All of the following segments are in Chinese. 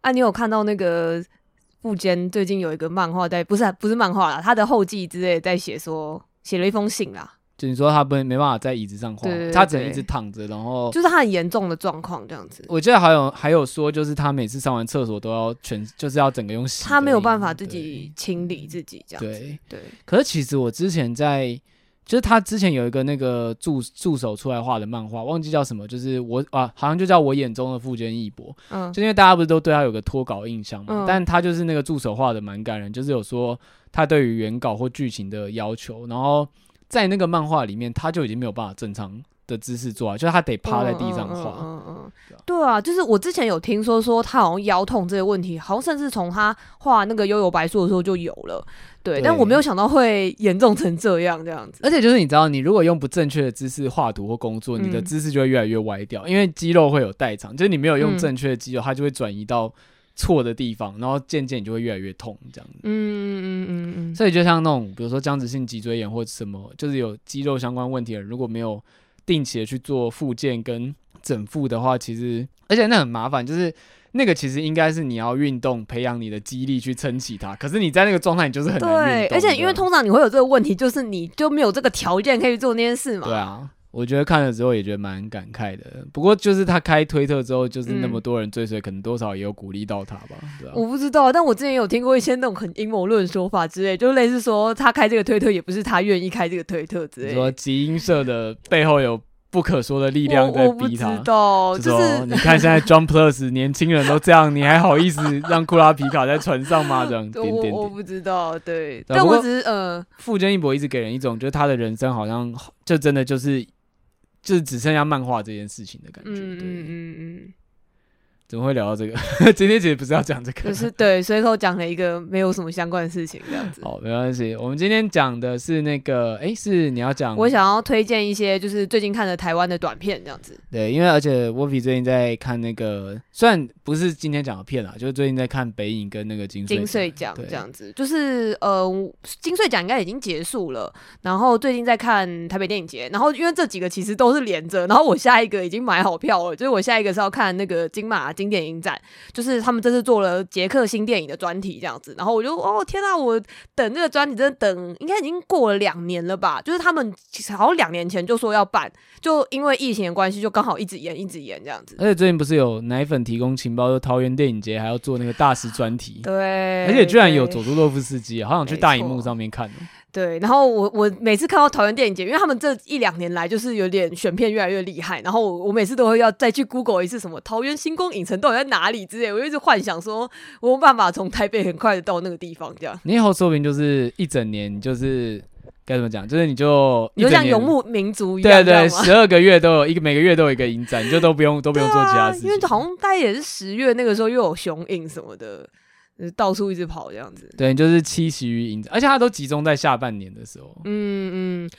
啊，你有看到那个富坚最近有一个漫画在，不是不是漫画啦，他的后记之类在写说，写了一封信啦。就你说他不没办法在椅子上画，他只能一直躺着，然后就是他很严重的状况这样子。我记得还有还有说，就是他每次上完厕所都要全，就是要整个用洗，他没有办法自己清理自己这样子。对对。可是其实我之前在，就是他之前有一个那个助助手出来画的漫画，忘记叫什么，就是我啊，好像就叫我眼中的富坚义博。嗯。就因为大家不是都对他有个脱稿印象嘛，嗯、但他就是那个助手画的蛮感人，就是有说他对于原稿或剧情的要求，然后。在那个漫画里面，他就已经没有办法正常的姿势做啊，就是他得趴在地上画。嗯嗯嗯，对啊，就是我之前有听说说他好像腰痛这个问题，好像甚至从他画那个《悠悠白书》的时候就有了。对，但我没有想到会严重成这样这样子。而且就是你知道，你如果用不正确的姿势画图或工作，你的姿势就会越来越歪掉，因为肌肉会有代偿，就是你没有用正确的肌肉，它就会转移到。错的地方，然后渐渐你就会越来越痛，这样子。嗯嗯嗯嗯，所以就像那种，比如说僵直性脊椎炎或者什么，就是有肌肉相关问题的人，如果没有定期的去做复健跟整复的话，其实而且那很麻烦，就是那个其实应该是你要运动培养你的肌力去撑起它，可是你在那个状态你就是很难。对，而且因为通常你会有这个问题，就是你就没有这个条件可以做那件事嘛。对啊。我觉得看了之后也觉得蛮感慨的，不过就是他开推特之后，就是那么多人追随，嗯、可能多少也有鼓励到他吧，对啊？我不知道，但我之前有听过一些那种很阴谋论说法之类，就类似说他开这个推特也不是他愿意开这个推特之类。说集英社的背后有不可说的力量在逼他，就是你看现在 John Plus 年轻人都这样，你还好意思让库拉皮卡在船上吗？这样 点点点我我不知道，对，但我只是呃，富坚义博一直给人一种，就是他的人生好像就真的就是。就是只剩下漫画这件事情的感觉，嗯嗯嗯嗯。怎么会聊到这个？今天其实不是要讲这个，就是对随口讲了一个没有什么相关的事情这样子。好，没关系。我们今天讲的是那个，哎、欸，是你要讲？我想要推荐一些，就是最近看的台湾的短片这样子。对，因为而且沃比最近在看那个，虽然不是今天讲的片啦，就是最近在看北影跟那个金穗奖这样子。就是呃，金穗奖应该已经结束了，然后最近在看台北电影节，然后因为这几个其实都是连着，然后我下一个已经买好票了，就是我下一个是要看那个金马。经典影展就是他们这次做了捷克新电影的专题这样子，然后我就哦天呐，我等这个专题真的等应该已经过了两年了吧？就是他们其实好像两年前就说要办，就因为疫情的关系，就刚好一直延一直延这样子。而且最近不是有奶粉提供情报，就桃园电影节还要做那个大师专题，对，而且居然有佐助洛夫斯基，好想去大荧幕上面看。对，然后我我每次看到桃园电影节，因为他们这一两年来就是有点选片越来越厉害，然后我我每次都会要再去 Google 一次什么桃园星光影城到底在哪里之类，我就一直幻想说我有办法从台北很快的到那个地方这样。你以后说不定就是一整年，就是该怎么讲，就是你就你就像游牧民族一样，对对，十二个月都有一个，每个月都有一个影展，你就都不用都不用做其他事情，因为好像大概也是十月那个时候又有雄影什么的。到处一直跑这样子，对，就是栖息于影展，而且它都集中在下半年的时候。嗯嗯，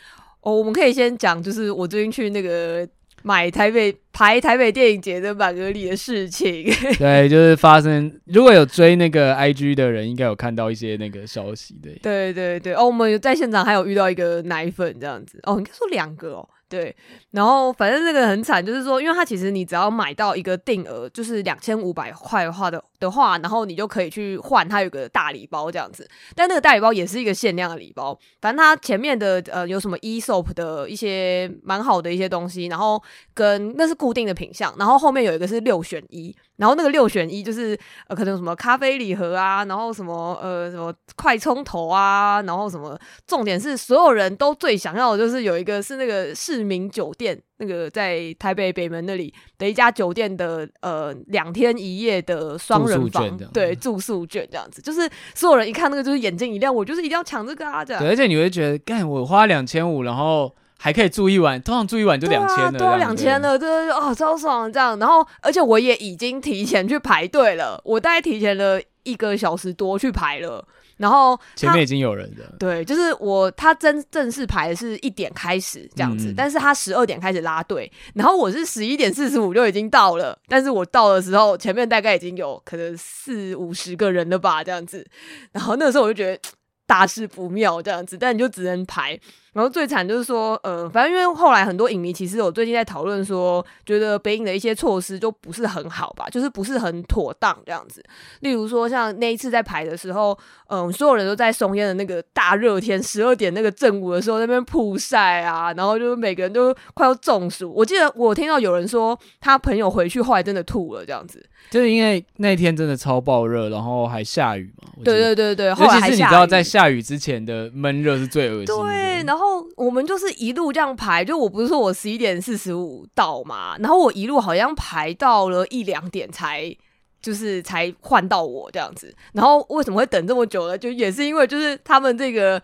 哦，我们可以先讲，就是我最近去那个买台北排台北电影节的满格里的事情。对，就是发生，如果有追那个 IG 的人，应该有看到一些那个消息。对，对对对，哦，我们在现场还有遇到一个奶粉这样子，哦，应该说两个哦。对，然后反正这个很惨，就是说，因为它其实你只要买到一个定额，就是两千五百块的话的的话，然后你就可以去换它有个大礼包这样子。但那个大礼包也是一个限量的礼包，反正它前面的呃有什么 Aesop 的一些蛮好的一些东西，然后跟那是固定的品项，然后后面有一个是六选一。然后那个六选一就是呃，可能什么咖啡礼盒啊，然后什么呃什么快充头啊，然后什么，重点是所有人都最想要的就是有一个是那个市民酒店，那个在台北北门那里的一家酒店的呃两天一夜的双人房，对，住宿券这样子，就是所有人一看那个就是眼睛一亮，我就是一定要抢这个啊这样。对，而且你会觉得，干我花两千五，然后。还可以住一晚，通常住一晚就两千了，对啊，两千了，对对对，哦，超爽这样。然后，而且我也已经提前去排队了，我大概提前了一个小时多去排了。然后前面已经有人的，对，就是我他真正式排的是一点开始这样子，嗯、但是他十二点开始拉队，然后我是十一点四十五就已经到了，但是我到的时候前面大概已经有可能四五十个人了吧这样子，然后那个时候我就觉得大事不妙这样子，但你就只能排。然后最惨就是说，呃，反正因为后来很多影迷其实我最近在讨论说，觉得北影的一些措施就不是很好吧，就是不是很妥当这样子。例如说，像那一次在排的时候，嗯、呃，所有人都在松烟的那个大热天十二点那个正午的时候那边曝晒啊，然后就每个人都快要中暑。我记得我听到有人说，他朋友回去后来真的吐了这样子。就是因为那天真的超爆热，然后还下雨嘛。对对对对，尤其是你知道，在下雨之前的闷热是最恶心的。对，然后然后我们就是一路这样排，就我不是说我十一点四十五到嘛，然后我一路好像排到了一两点才，就是才换到我这样子。然后为什么会等这么久呢？就也是因为就是他们这个。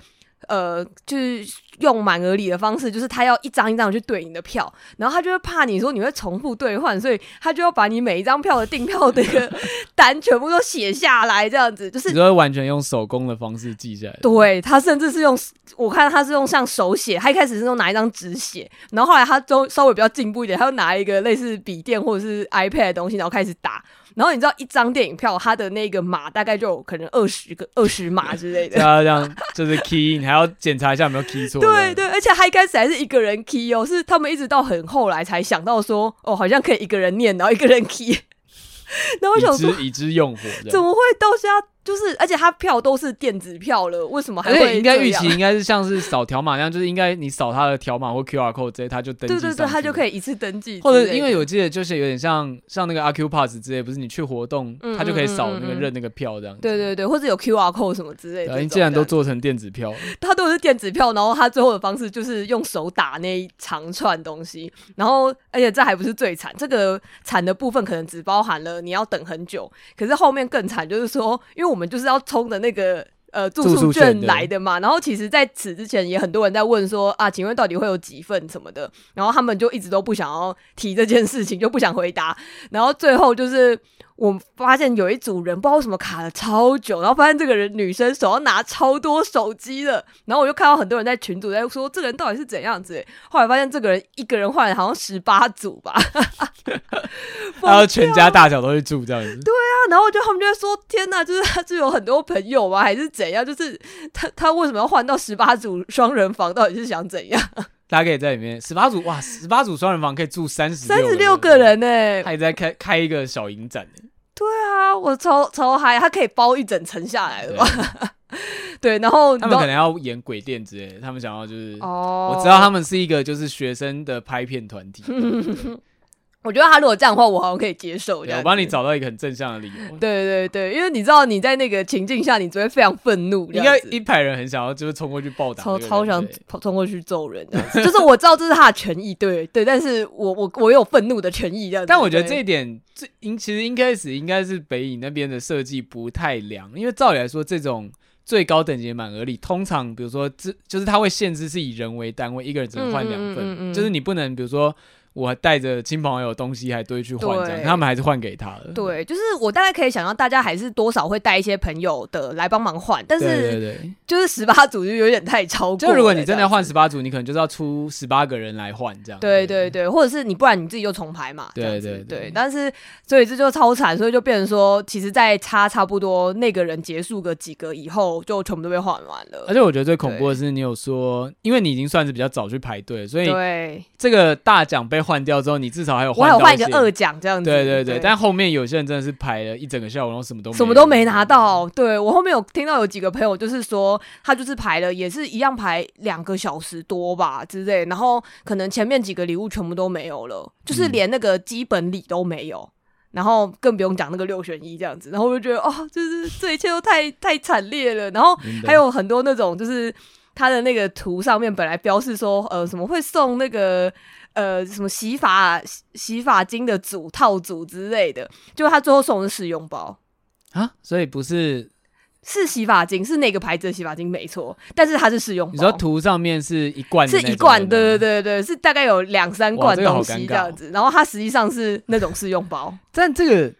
呃，就是用满额礼的方式，就是他要一张一张去对你的票，然后他就会怕你说你会重复兑换，所以他就要把你每一张票的订票的一个单全部都写下来，这样子就是你会完全用手工的方式记下来。对，他甚至是用，我看他是用像手写，他一开始是用拿一张纸写，然后后来他都稍微比较进步一点，他就拿一个类似笔电或者是 iPad 的东西，然后开始打。然后你知道一张电影票，它的那个码大概就有可能二十个、二十码 之类的。这样就是 key，你还要检查一下有没有 key 错。对对，而且还一开始还是一个人 key 哦，是他们一直到很后来才想到说，哦，好像可以一个人念，然后一个人 key。然后我想说，已知用火，怎么会到现在？就是，而且他票都是电子票了，为什么还会？应该预期应该是像是扫条码那样，就是应该你扫他的条码或 QR code 直接他就登记。对对对，他就可以一次登记。或者因为我记得就是有点像像那个阿 Q Pass 之类，不是你去活动，他就可以扫那个认那个票这样。对对对，或者有 QR code 什么之类的。你既然都做成电子票，他都是电子票，然后他最后的方式就是用手打那一长串东西，然后而且这还不是最惨，这个惨的部分可能只包含了你要等很久，可是后面更惨就是说，因为我们就是要冲的。那个呃住宿券来的嘛，然后其实在此之前也很多人在问说啊，请问到底会有几份什么的，然后他们就一直都不想要提这件事情，就不想回答，然后最后就是。我发现有一组人不知道为什么卡了超久，然后发现这个人女生手上拿超多手机的，然后我就看到很多人在群组在说这个人到底是怎样子，后来发现这个人一个人换了好像十八组吧，然后全家大小都去住这样子。对啊，然后就他们就在说天哪，就是他就有很多朋友吗？还是怎样？就是他他为什么要换到十八组双人房？到底是想怎样？大家可以在里面十八组哇，十八组双人房可以住三十三十六个人呢、欸，他也在开开一个小影展、欸、对啊，我超超嗨，他可以包一整层下来的吧？对，然后他们可能要演鬼店之类的，他们想要就是哦，我知道他们是一个就是学生的拍片团体。我觉得他如果这样的话，我好像可以接受。我帮你找到一个很正向的理由。对对对，因为你知道你在那个情境下，你只会非常愤怒。应该一排人很想要，就是冲过去暴打，超超想冲过去揍人。就是我知道这是他的权益，对对，但是我我我有愤怒的权益这样。但我觉得这一点最应其实应该是应该是北影那边的设计不太良，因为照理来说，这种最高等级的满额礼，通常比如说这就是他会限制是以人为单位，一个人只能换两份，嗯嗯嗯嗯，就是你不能比如说。我还带着亲朋友东西还堆去换，这样他们还是换给他了。对，就是我大概可以想到，大家还是多少会带一些朋友的来帮忙换，但是对对对，就是十八组就有点太超过。就如果你真的要换十八组，你可能就是要出十八个人来换这样。对对对，或者是你不然你自己就重排嘛。对对对，但是所以这就超惨，所以就变成说，其实，在差差不多那个人结束个几个以后，就全部都被换完了。而且我觉得最恐怖的是，你有说，因为你已经算是比较早去排队，所以这个大奖被换掉之后，你至少还有换一个二奖这样子，对对对，对但后面有些人真的是排了一整个下午，然后什么都什么都没拿到。对，我后面有听到有几个朋友就是说，他就是排了也是一样排两个小时多吧之类，然后可能前面几个礼物全部都没有了，就是连那个基本礼都没有，嗯、然后更不用讲那个六选一这样子，然后我就觉得哦，就是这一切都太太惨烈了。然后还有很多那种就是他的那个图上面本来标示说呃什么会送那个。呃，什么洗发洗发精的组套组之类的，就他最后送的是试用包啊，所以不是是洗发精，是哪个牌子的洗发精没错，但是它是试用包。你说图上面是一罐，是一罐，对对对对，是大概有两三罐东西这样子，这然后它实际上是那种试用包。但这个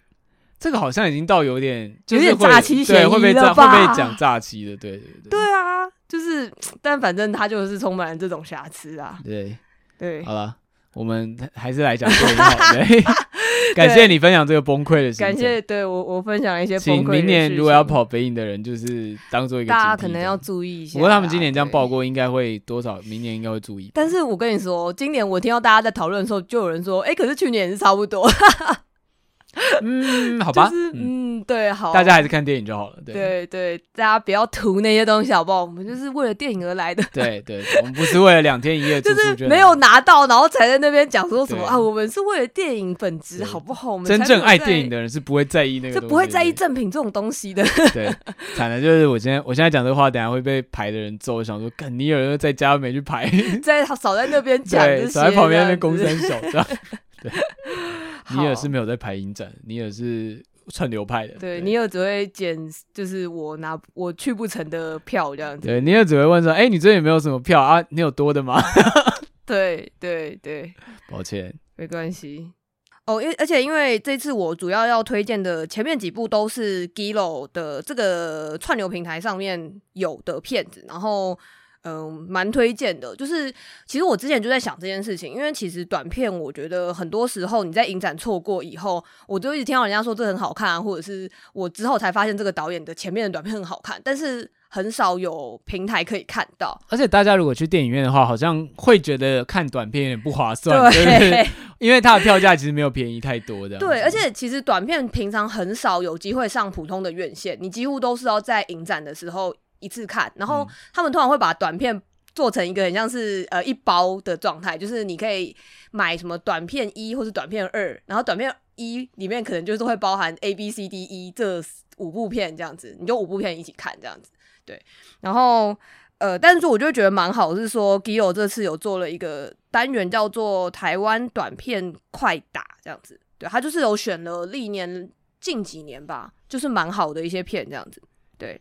这个好像已经到有点有点诈欺嫌疑了吧？会被会被讲诈欺的，对对对。对啊，就是，但反正它就是充满了这种瑕疵啊。对对，好了。我们还是来讲这一套，对，感谢你分享这个崩溃的事情。感谢对我我分享一些崩溃的事情。请明年如果要跑北影的人，就是当做一个大家可能要注意一下。不过他们今年这样报过，应该会多少？明年应该会注意。但是我跟你说，今年我听到大家在讨论的时候，就有人说：“哎、欸，可是去年也是差不多。” 嗯，好吧，就是、嗯，对，好，大家还是看电影就好了。对对对，大家不要图那些东西，好不好？我们就是为了电影而来的。对对，我们不是为了两天一夜，就是没有拿到，然后才在那边讲说什么啊？我们是为了电影本质，好不好？我们真正爱电影的人是不会在意那个，是不会在意赠品这种东西的。对，惨了，就是我今天我现在讲这个话，等下会被排的人揍。我想说，干你有人在家没去排，在少在那边讲，少在旁边那边攻三小，这样对。尼尔是没有在排影展，尼尔是串流派的。对，尼尔只会捡，就是我拿我去不成的票这样子。对，尼尔只会问说：“哎、欸，你这里有没有什么票啊？你有多的吗？” 对对对，抱歉，没关系。哦，因而且因为这次我主要要推荐的前面几部都是 Giloo 的这个串流平台上面有的片子，然后。嗯，蛮推荐的。就是其实我之前就在想这件事情，因为其实短片，我觉得很多时候你在影展错过以后，我就一直听到人家说这很好看啊，或者是我之后才发现这个导演的前面的短片很好看，但是很少有平台可以看到。而且大家如果去电影院的话，好像会觉得看短片有点不划算，对，对，因为它的票价其实没有便宜太多的。对，而且其实短片平常很少有机会上普通的院线，你几乎都是要在影展的时候。一次看，然后他们通常会把短片做成一个很像是呃一包的状态，就是你可以买什么短片一或是短片二，然后短片一里面可能就是会包含 A B C D E 这五部片这样子，你就五部片一起看这样子，对。然后呃，但是我就觉得蛮好，是说 Giloo 这次有做了一个单元叫做台湾短片快打这样子，对，他就是有选了历年近几年吧，就是蛮好的一些片这样子，对。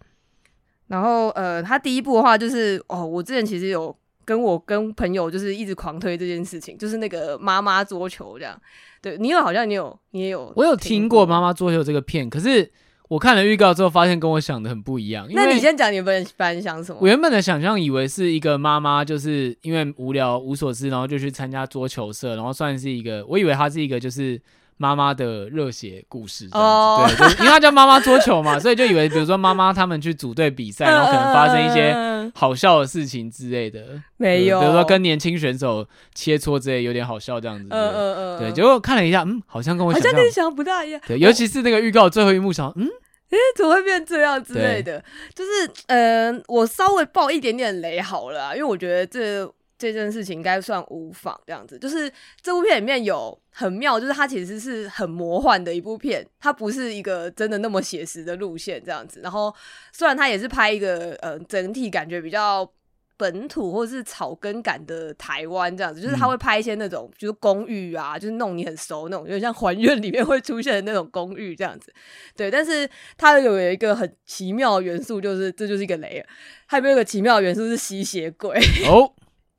然后，呃，他第一部的话就是，哦，我之前其实有跟我跟朋友就是一直狂推这件事情，就是那个妈妈桌球这样。对，你有好像你有你也有，我有听过妈妈桌球这个片，可是我看了预告之后，发现跟我想的很不一样。那你先讲你本本想什么？我原本的想象以为是一个妈妈，就是因为无聊无所事，然后就去参加桌球社，然后算是一个，我以为她是一个就是。妈妈的热血故事这样子，oh. 对，就是、因为他叫妈妈桌球嘛，所以就以为，比如说妈妈他们去组队比赛，然后可能发生一些好笑的事情之类的，没有，比如说跟年轻选手切磋之类，有点好笑这样子。嗯嗯嗯，对，结果看了一下，嗯，好像跟我想象，好像跟你想不大一样。对，尤其是那个预告最后一幕，想，嗯，哎，怎么会变这样之类的？就是，嗯、呃，我稍微爆一点点雷好了，因为我觉得这。这件事情应该算无妨，这样子就是这部片里面有很妙，就是它其实是很魔幻的一部片，它不是一个真的那么写实的路线这样子。然后虽然它也是拍一个呃整体感觉比较本土或是草根感的台湾这样子，就是他会拍一些那种就是公寓啊，就是弄你很熟那种，有点像还愿里面会出现的那种公寓这样子。对，但是它有一个很奇妙的元素，就是这就是一个雷，还有一个奇妙的元素是吸血鬼 哦。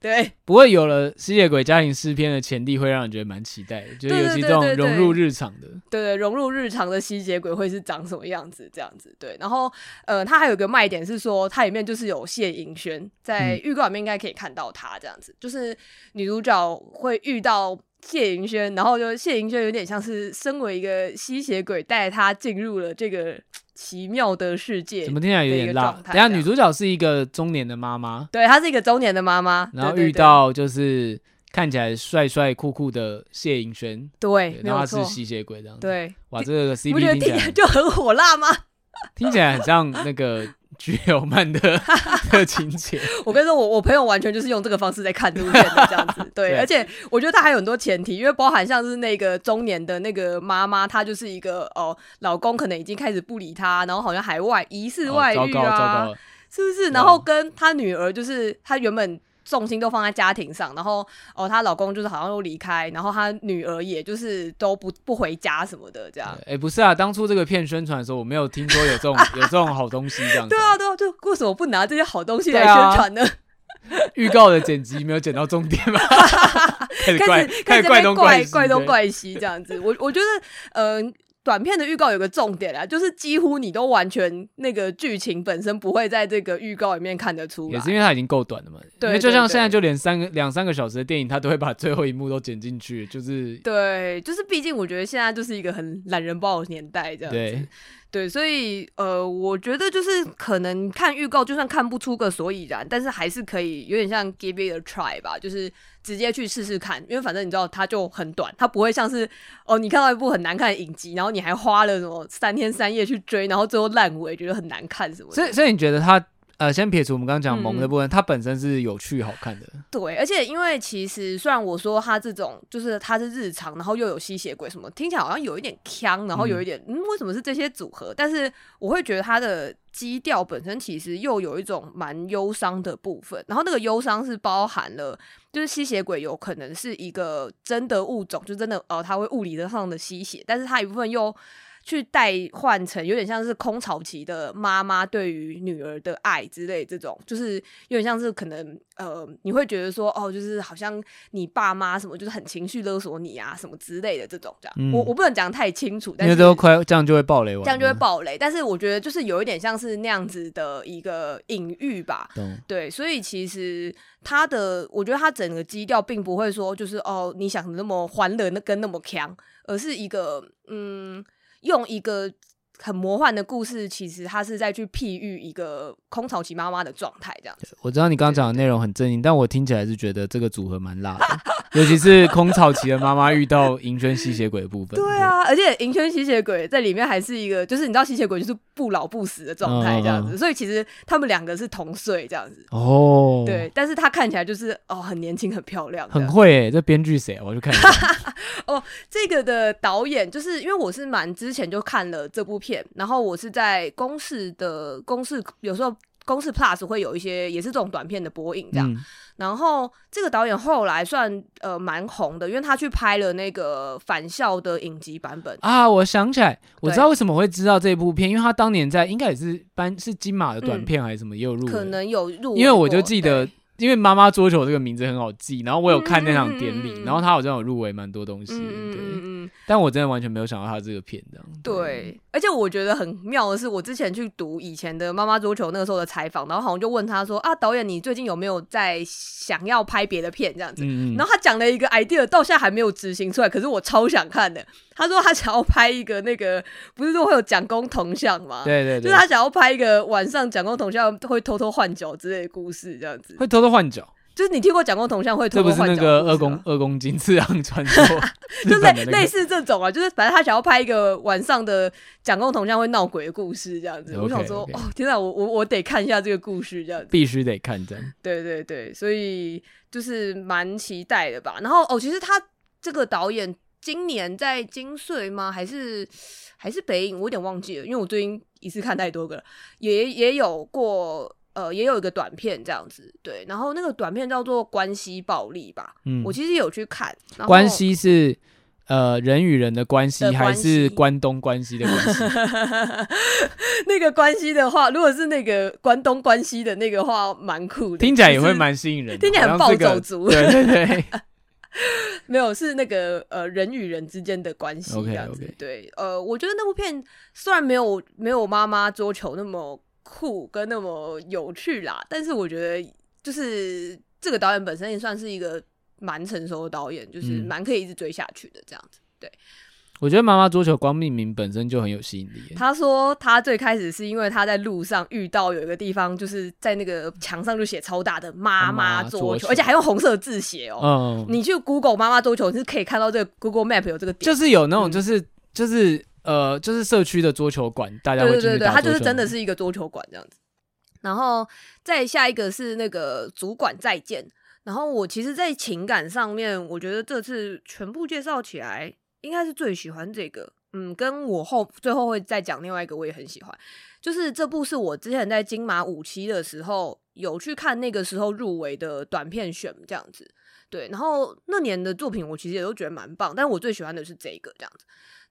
对，不过有了吸血鬼家庭诗篇的前提，会让人觉得蛮期待的，就是尤其这种融入日常的，对，对对，融入日常的吸血鬼会是长什么样子？这样子，对。然后，呃，它还有一个卖点是说，它里面就是有谢盈萱，在预告里面应该可以看到她这样子，嗯、就是女主角会遇到谢盈萱，然后就谢盈萱有点像是身为一个吸血鬼，带她进入了这个。奇妙的世界，怎么听起来有点辣？等下，女主角是一个中年的妈妈，对，她是一个中年的妈妈，然后遇到就是看起来帅帅酷酷的谢盈萱，对，然后她是吸血鬼这样子，对，哇，这个 CP 不觉得听起来就很火辣吗？听起来很像那个。剧友曼的 的情节，我跟你说，我我朋友完全就是用这个方式在看这部片的这样子，对，对，而且我觉得他还有很多前提，因为包含像是那个中年的那个妈妈，她就是一个哦，老公可能已经开始不理她，然后好像海外疑似外遇啊，是不是？然后跟她女儿，就是她原本。重心都放在家庭上，然后哦，她老公就是好像都离开，然后她女儿也就是都不不回家什么的，这样。哎，不是啊，当初这个片宣传的时候，我没有听说有这种 有这种好东西这样子。对啊，对啊，就为什么不拿这些好东西来宣传呢？预告的剪辑没有剪到重点吗？开始怪，开始怪东怪怪东怪西这样子。我我觉得，嗯、呃。短片的预告有个重点啊，就是几乎你都完全那个剧情本身不会在这个预告里面看得出来，也是因为它已经够短了嘛。对，因为就像现在就连三个两三个小时的电影，它都会把最后一幕都剪进去，就是对，就是毕竟我觉得现在就是一个很懒人包的年代这样子。对。所以呃，我觉得就是可能看预告，就算看不出个所以然，但是还是可以有点像 give it a try 吧，就是直接去试试看，因为反正你知道它就很短，它不会像是哦，你看到一部很难看的影集，然后你还花了什么三天三夜去追，然后最后烂尾，觉得很难看什么。所以，所以你觉得它？呃，先撇除我们刚刚讲萌的部分，嗯，它本身是有趣好看的。对，而且因为其实虽然我说它这种就是它是日常，然后又有吸血鬼什么，听起来好像有一点腔，然后有一点嗯，嗯，为什么是这些组合？但是我会觉得它的基调本身其实又有一种蛮忧伤的部分，然后那个忧伤是包含了就是吸血鬼有可能是一个真的物种，就真的呃，它会物理上的吸血，但是它一部分又。去代换成有点像是空巢期的妈妈对于女儿的爱之类，这种就是有点像是可能呃，你会觉得说哦，就是好像你爸妈什么就是很情绪勒索你啊什么之类的这种这样，嗯、我我不能讲太清楚，但是都快这样就会暴雷，这样就会暴雷。但是我觉得就是有一点像是那样子的一个隐喻吧，嗯、对，所以其实他的我觉得他整个基调并不会说就是哦你想的那么欢乐那跟那么强，而是一个嗯。用一个很魔幻的故事，其实他是在去譬喻一个空巢期妈妈的状态，这样子。我知道你刚刚讲的内容很正经，但我听起来是觉得这个组合蛮辣的。尤其是空巢期的妈妈遇到银圈吸血鬼的部分，对啊，而且银圈吸血鬼在里面还是一个，就是你知道吸血鬼就是不老不死的状态这样子，所以其实他们两个是同岁这样子哦，对，但是他看起来就是哦很年轻很漂亮，很会诶，这编剧谁？我就看一下 哦，这个的导演就是因为我是蛮之前就看了这部片，然后我是在公视的公视有时候。公视 Plus 会有一些也是这种短片的播映，这样。嗯、然后这个导演后来算呃蛮红的，因为他去拍了那个返校的影集版本啊。我想起来，我知道为什么会知道这部片，因为他当年在应该也是颁是金马的短片还是什么，也有入围，可能有入围。因为我就记得。因为妈妈桌球这个名字很好记，然后我有看那场典礼，嗯嗯嗯，然后他好像有入围蛮多东西，嗯嗯，但我真的完全没有想到他这个片这样。对，对，而且我觉得很妙的是，我之前去读以前的妈妈桌球那个时候的采访，然后好像就问他说啊，导演你最近有没有在想要拍别的片这样子？然后他讲了一个 idea，到现在还没有执行出来，可是我超想看的。他说他想要拍一个那个，不是说会有蒋公铜像吗？对对对，就是他想要拍一个晚上蒋公铜像会偷偷换脚之类的故事，这样子。会偷偷换脚？就是你听过蒋公铜像会偷不是那个二公二公斤次郎传说，就是类似这种啊，就是反正他想要拍一个晚上的蒋公铜像会闹鬼的故事，这样子。Okay, 我想说，okay. 哦，天哪，我我我得看一下这个故事，这样子。必须得看这样。对对对，所以就是蛮期待的吧。然后哦，其实他这个导演。今年在金穗吗？还是还是北影？我有点忘记了，因为我最近一次看太多个了。也也有过，呃，也有一个短片这样子，对。然后那个短片叫做《关系暴力》吧，嗯，我其实有去看。关系是呃人与人的关系，还是关东关系的关系？那个关系的话，如果是那个关东关系的那个话，蛮酷的，听起来也会蛮吸引人的，听起来很暴走族，对对对。没有，是那个呃人与人之间的关系这样子。Okay, okay. 对，呃，我觉得那部片虽然没有没有妈妈桌球那么酷跟那么有趣啦，但是我觉得就是这个导演本身也算是一个蛮成熟的导演，就是蛮可以一直追下去的这样子。对。我觉得妈妈桌球光命名本身就很有吸引力。他说他最开始是因为他在路上遇到有一个地方，就是在那个墙上就写超大的妈妈桌球，而且还用红色字写哦。嗯，你去 Google 妈妈桌球你是可以看到这个 Google Map 有这个点，就是有那种就是、嗯、就是呃就是社区的桌球馆，大家。对对对，它就是真的是一个桌球馆这样子。然后再下一个是那个主管再见。然后我其实，在情感上面，我觉得这次全部介绍起来。应该是最喜欢这个，嗯，跟我后最后会再讲另外一个，我也很喜欢。就是这部是我之前在金马五期的时候有去看，那个时候入围的短片选这样子，对。然后那年的作品我其实也都觉得蛮棒，但我最喜欢的是这个这样子。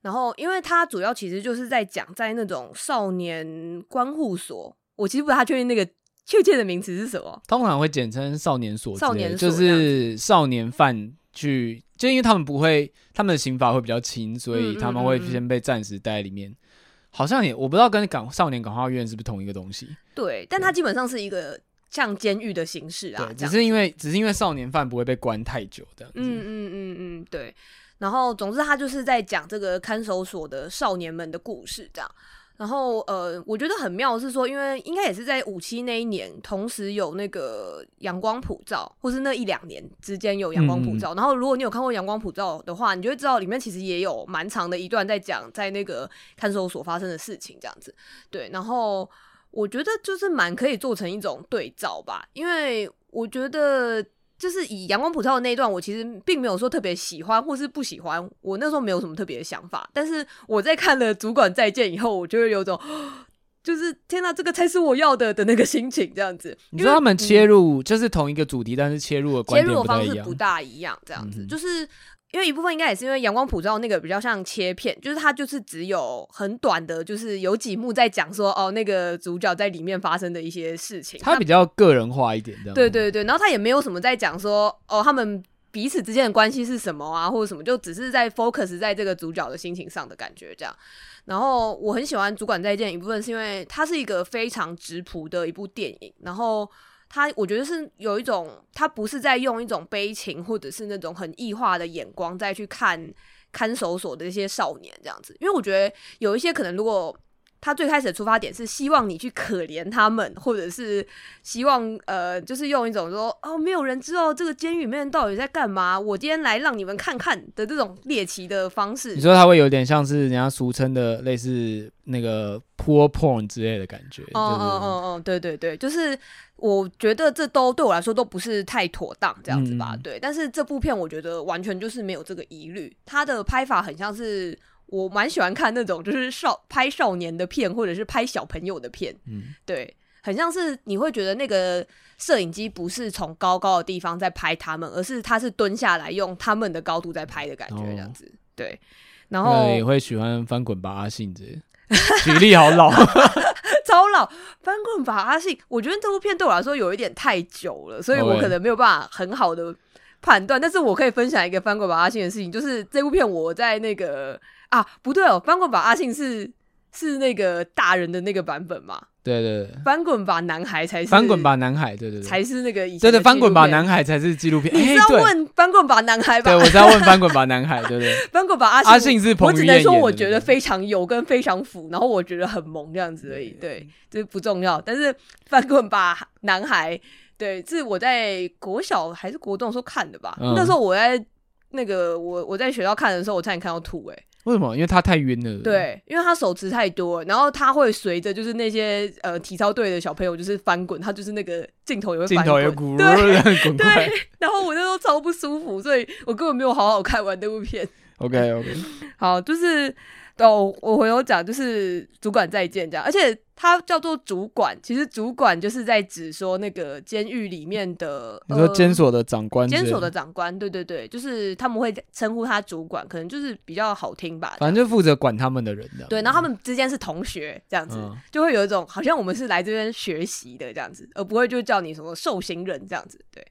然后因为它主要其实就是在讲在那种少年观护所，我其实不知道他确定那个确切的名词是什么，通常会简称少年所，少年所就是少年犯。去，就因为他们不会，他们的刑罚会比较轻，所以他们会先被暂时待在里面。嗯嗯嗯好像也我不知道跟港少年感化院是不是同一个东西。对，但它基本上是一个像监狱的形式啊。只是因为只是因为少年犯不会被关太久的。嗯嗯嗯嗯，对。然后总之他就是在讲这个看守所的少年们的故事，这样。然后呃，我觉得很妙的是说，因为应该也是在五七那一年，同时有那个阳光普照，或是那一两年之间有阳光普照。嗯、然后如果你有看过阳光普照的话，你就会知道里面其实也有蛮长的一段在讲在那个看守所发生的事情，这样子。对，然后我觉得就是蛮可以做成一种对照吧，因为我觉得。就是以阳光普照的那一段，我其实并没有说特别喜欢或是不喜欢，我那时候没有什么特别的想法。但是我在看了主管再见以后，我就会有种，就是天哪，这个才是我要的的那个心情，这样子。你说他们切入就是同一个主题，但是切入的切入的方式不大一样，这样子，嗯、就是。因为一部分应该也是因为阳光普照那个比较像切片，就是它就是只有很短的，就是有几幕在讲说哦，那个主角在里面发生的一些事情，它比较个人化一点，这样。对对对，然后它也没有什么在讲说哦，他们彼此之间的关系是什么啊，或者什么，就只是在 focus 在这个主角的心情上的感觉这样。然后我很喜欢《主管再见》一部分是因为它是一个非常直朴的一部电影，然后。他我觉得是有一种，他不是在用一种悲情或者是那种很异化的眼光再去看看守所的这些少年这样子，因为我觉得有一些可能如果。他最开始的出发点是希望你去可怜他们，或者是希望呃，就是用一种说哦，没有人知道这个监狱里面到底在干嘛，我今天来让你们看看的这种猎奇的方式。你说他会有点像是人家俗称的类似那个 poor porn 之类的感觉。哦哦哦哦，对对对，就是我觉得这都对我来说都不是太妥当这样子吧。嗯、对，但是这部片我觉得完全就是没有这个疑虑，他的拍法很像是。我蛮喜欢看那种就是少拍少年的片，或者是拍小朋友的片，嗯，对，很像是你会觉得那个摄影机不是从高高的地方在拍他们，而是他是蹲下来用他们的高度在拍的感觉，这样子，哦、对。然后也会喜欢翻滚吧阿信这举例好老，超老翻滚吧阿信，我觉得这部片对我来说有一点太久了，所以我可能没有办法很好的判断。但是我可以分享一个翻滚吧阿信的事情，就是这部片我在那个。啊，不对哦，翻滚吧阿信是是那个大人的那个版本嘛？对对对，翻滚吧男孩才是翻滚吧男孩，对对对，才是那个以前对对，翻滚吧男孩才是纪录片。你是要问翻滚吧男孩吧？对，我是要问翻滚吧男孩，对对。翻滚吧阿信，阿信是彭于晏演。我只能说，我觉得非常有跟非常腐，然后我觉得很萌这样子而已。对，这不重要。但是翻滚吧男孩，对，是我在国小还是国中的时候看的吧？那时候我在那个我我在学校看的时候，我差点看到吐哎。为什么？因为他太晕了。对，因为他手持太多，然后他会随着就是那些呃体操队的小朋友就是翻滚，他就是那个镜头也会翻滚，镜头也咕噜 滚对，然后我那时候超不舒服，所以我根本没有好好看完那部片。OK OK，好，就是。哦，我回头讲就是主管再见这样，而且他叫做主管，其实主管就是在指说那个监狱里面的，你说监所的长官，监所的长官，对对对，就是他们会称呼他主管，可能就是比较好听吧。反正就负责管他们的人的。对，然后他们之间是同学这样子，嗯、就会有一种好像我们是来这边学习的这样子，而不会就叫你什么受刑人这样子。对，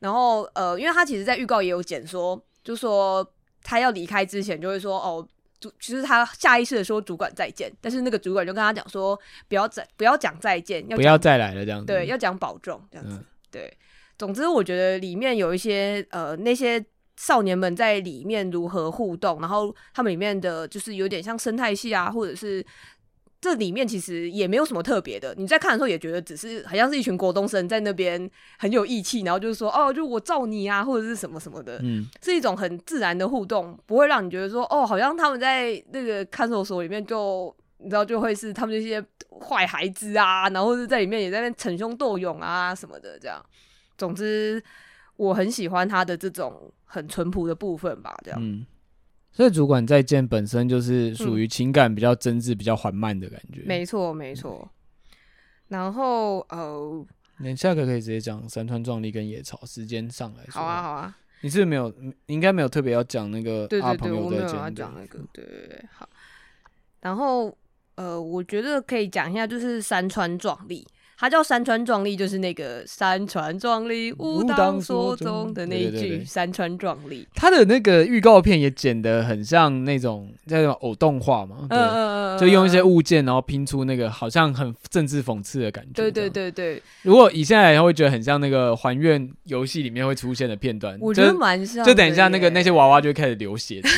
然后呃，因为他其实，在预告也有剪说，就说他要离开之前就会说哦。主其实他下意识的说主管再见，但是那个主管就跟他讲说不要再不要讲再见，要不要再来了这样子。对，要讲保重这样子。嗯、对，总之我觉得里面有一些呃那些少年们在里面如何互动，然后他们里面的就是有点像生态系啊，或者是。这里面其实也没有什么特别的，你在看的时候也觉得只是好像是一群国中生在那边很有义气，然后就是说哦，就我罩你啊，或者是什么什么的，嗯，是一种很自然的互动，不会让你觉得说哦，好像他们在那个看守所里面就你知道就会是他们这些坏孩子啊，然后是在里面也在那边逞凶斗勇啊什么的这样。总之，我很喜欢他的这种很淳朴的部分吧，这样。嗯所以主管再见本身就是属于情感比较真挚、嗯、比较缓慢的感觉。没错，没错。然后呃，你下个可以直接讲山川壮丽跟野草，时间上来说。好啊，好啊。你是是没有？应该没有特别要讲那个对对对，阿朋友再见。我没有要讲那个。对对对，好。然后呃，我觉得可以讲一下，就是山川壮丽。它叫山川壮丽，就是那个山川壮丽，武当所中的那一句山川壮丽。它的那个预告片也剪得很像那种那种偶动画嘛，就用一些物件然后拼出那个好像很政治讽刺的感觉。对对对对。如果以现在来会觉得很像那个还愿游戏里面会出现的片段，我觉得蛮像。就等一下那个那些娃娃就会开始流血，对，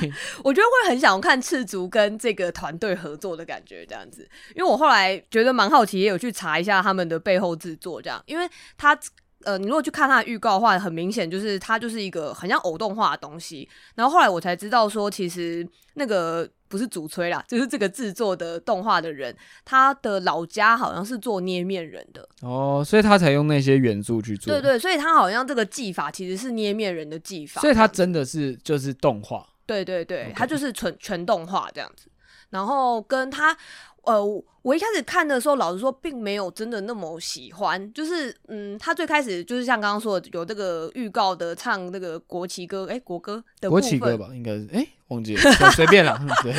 对。我觉得会很想看赤足跟这个团队合作的感觉，这样子。因为我后来觉得蛮好奇，也有去查一下他们的背后制作，这样，因为他呃，你如果去看他的预告的话，很明显就是他就是一个很像偶动画的东西。然后后来我才知道说，其实那个不是主催啦，就是这个制作的动画的人，他的老家好像是做捏面人的哦，所以他才用那些元素去做。对对，所以他好像这个技法其实是捏面人的技法，所以他真的是就是动画。对对对，他就是纯全动画这样子。然后跟他，呃，我一开始看的时候，老实说，并没有真的那么喜欢。就是，嗯，他最开始就是像刚刚说的，有这个预告的唱那个国旗歌，哎，国歌的国旗歌吧，应该是，哎，忘记了，随便了，对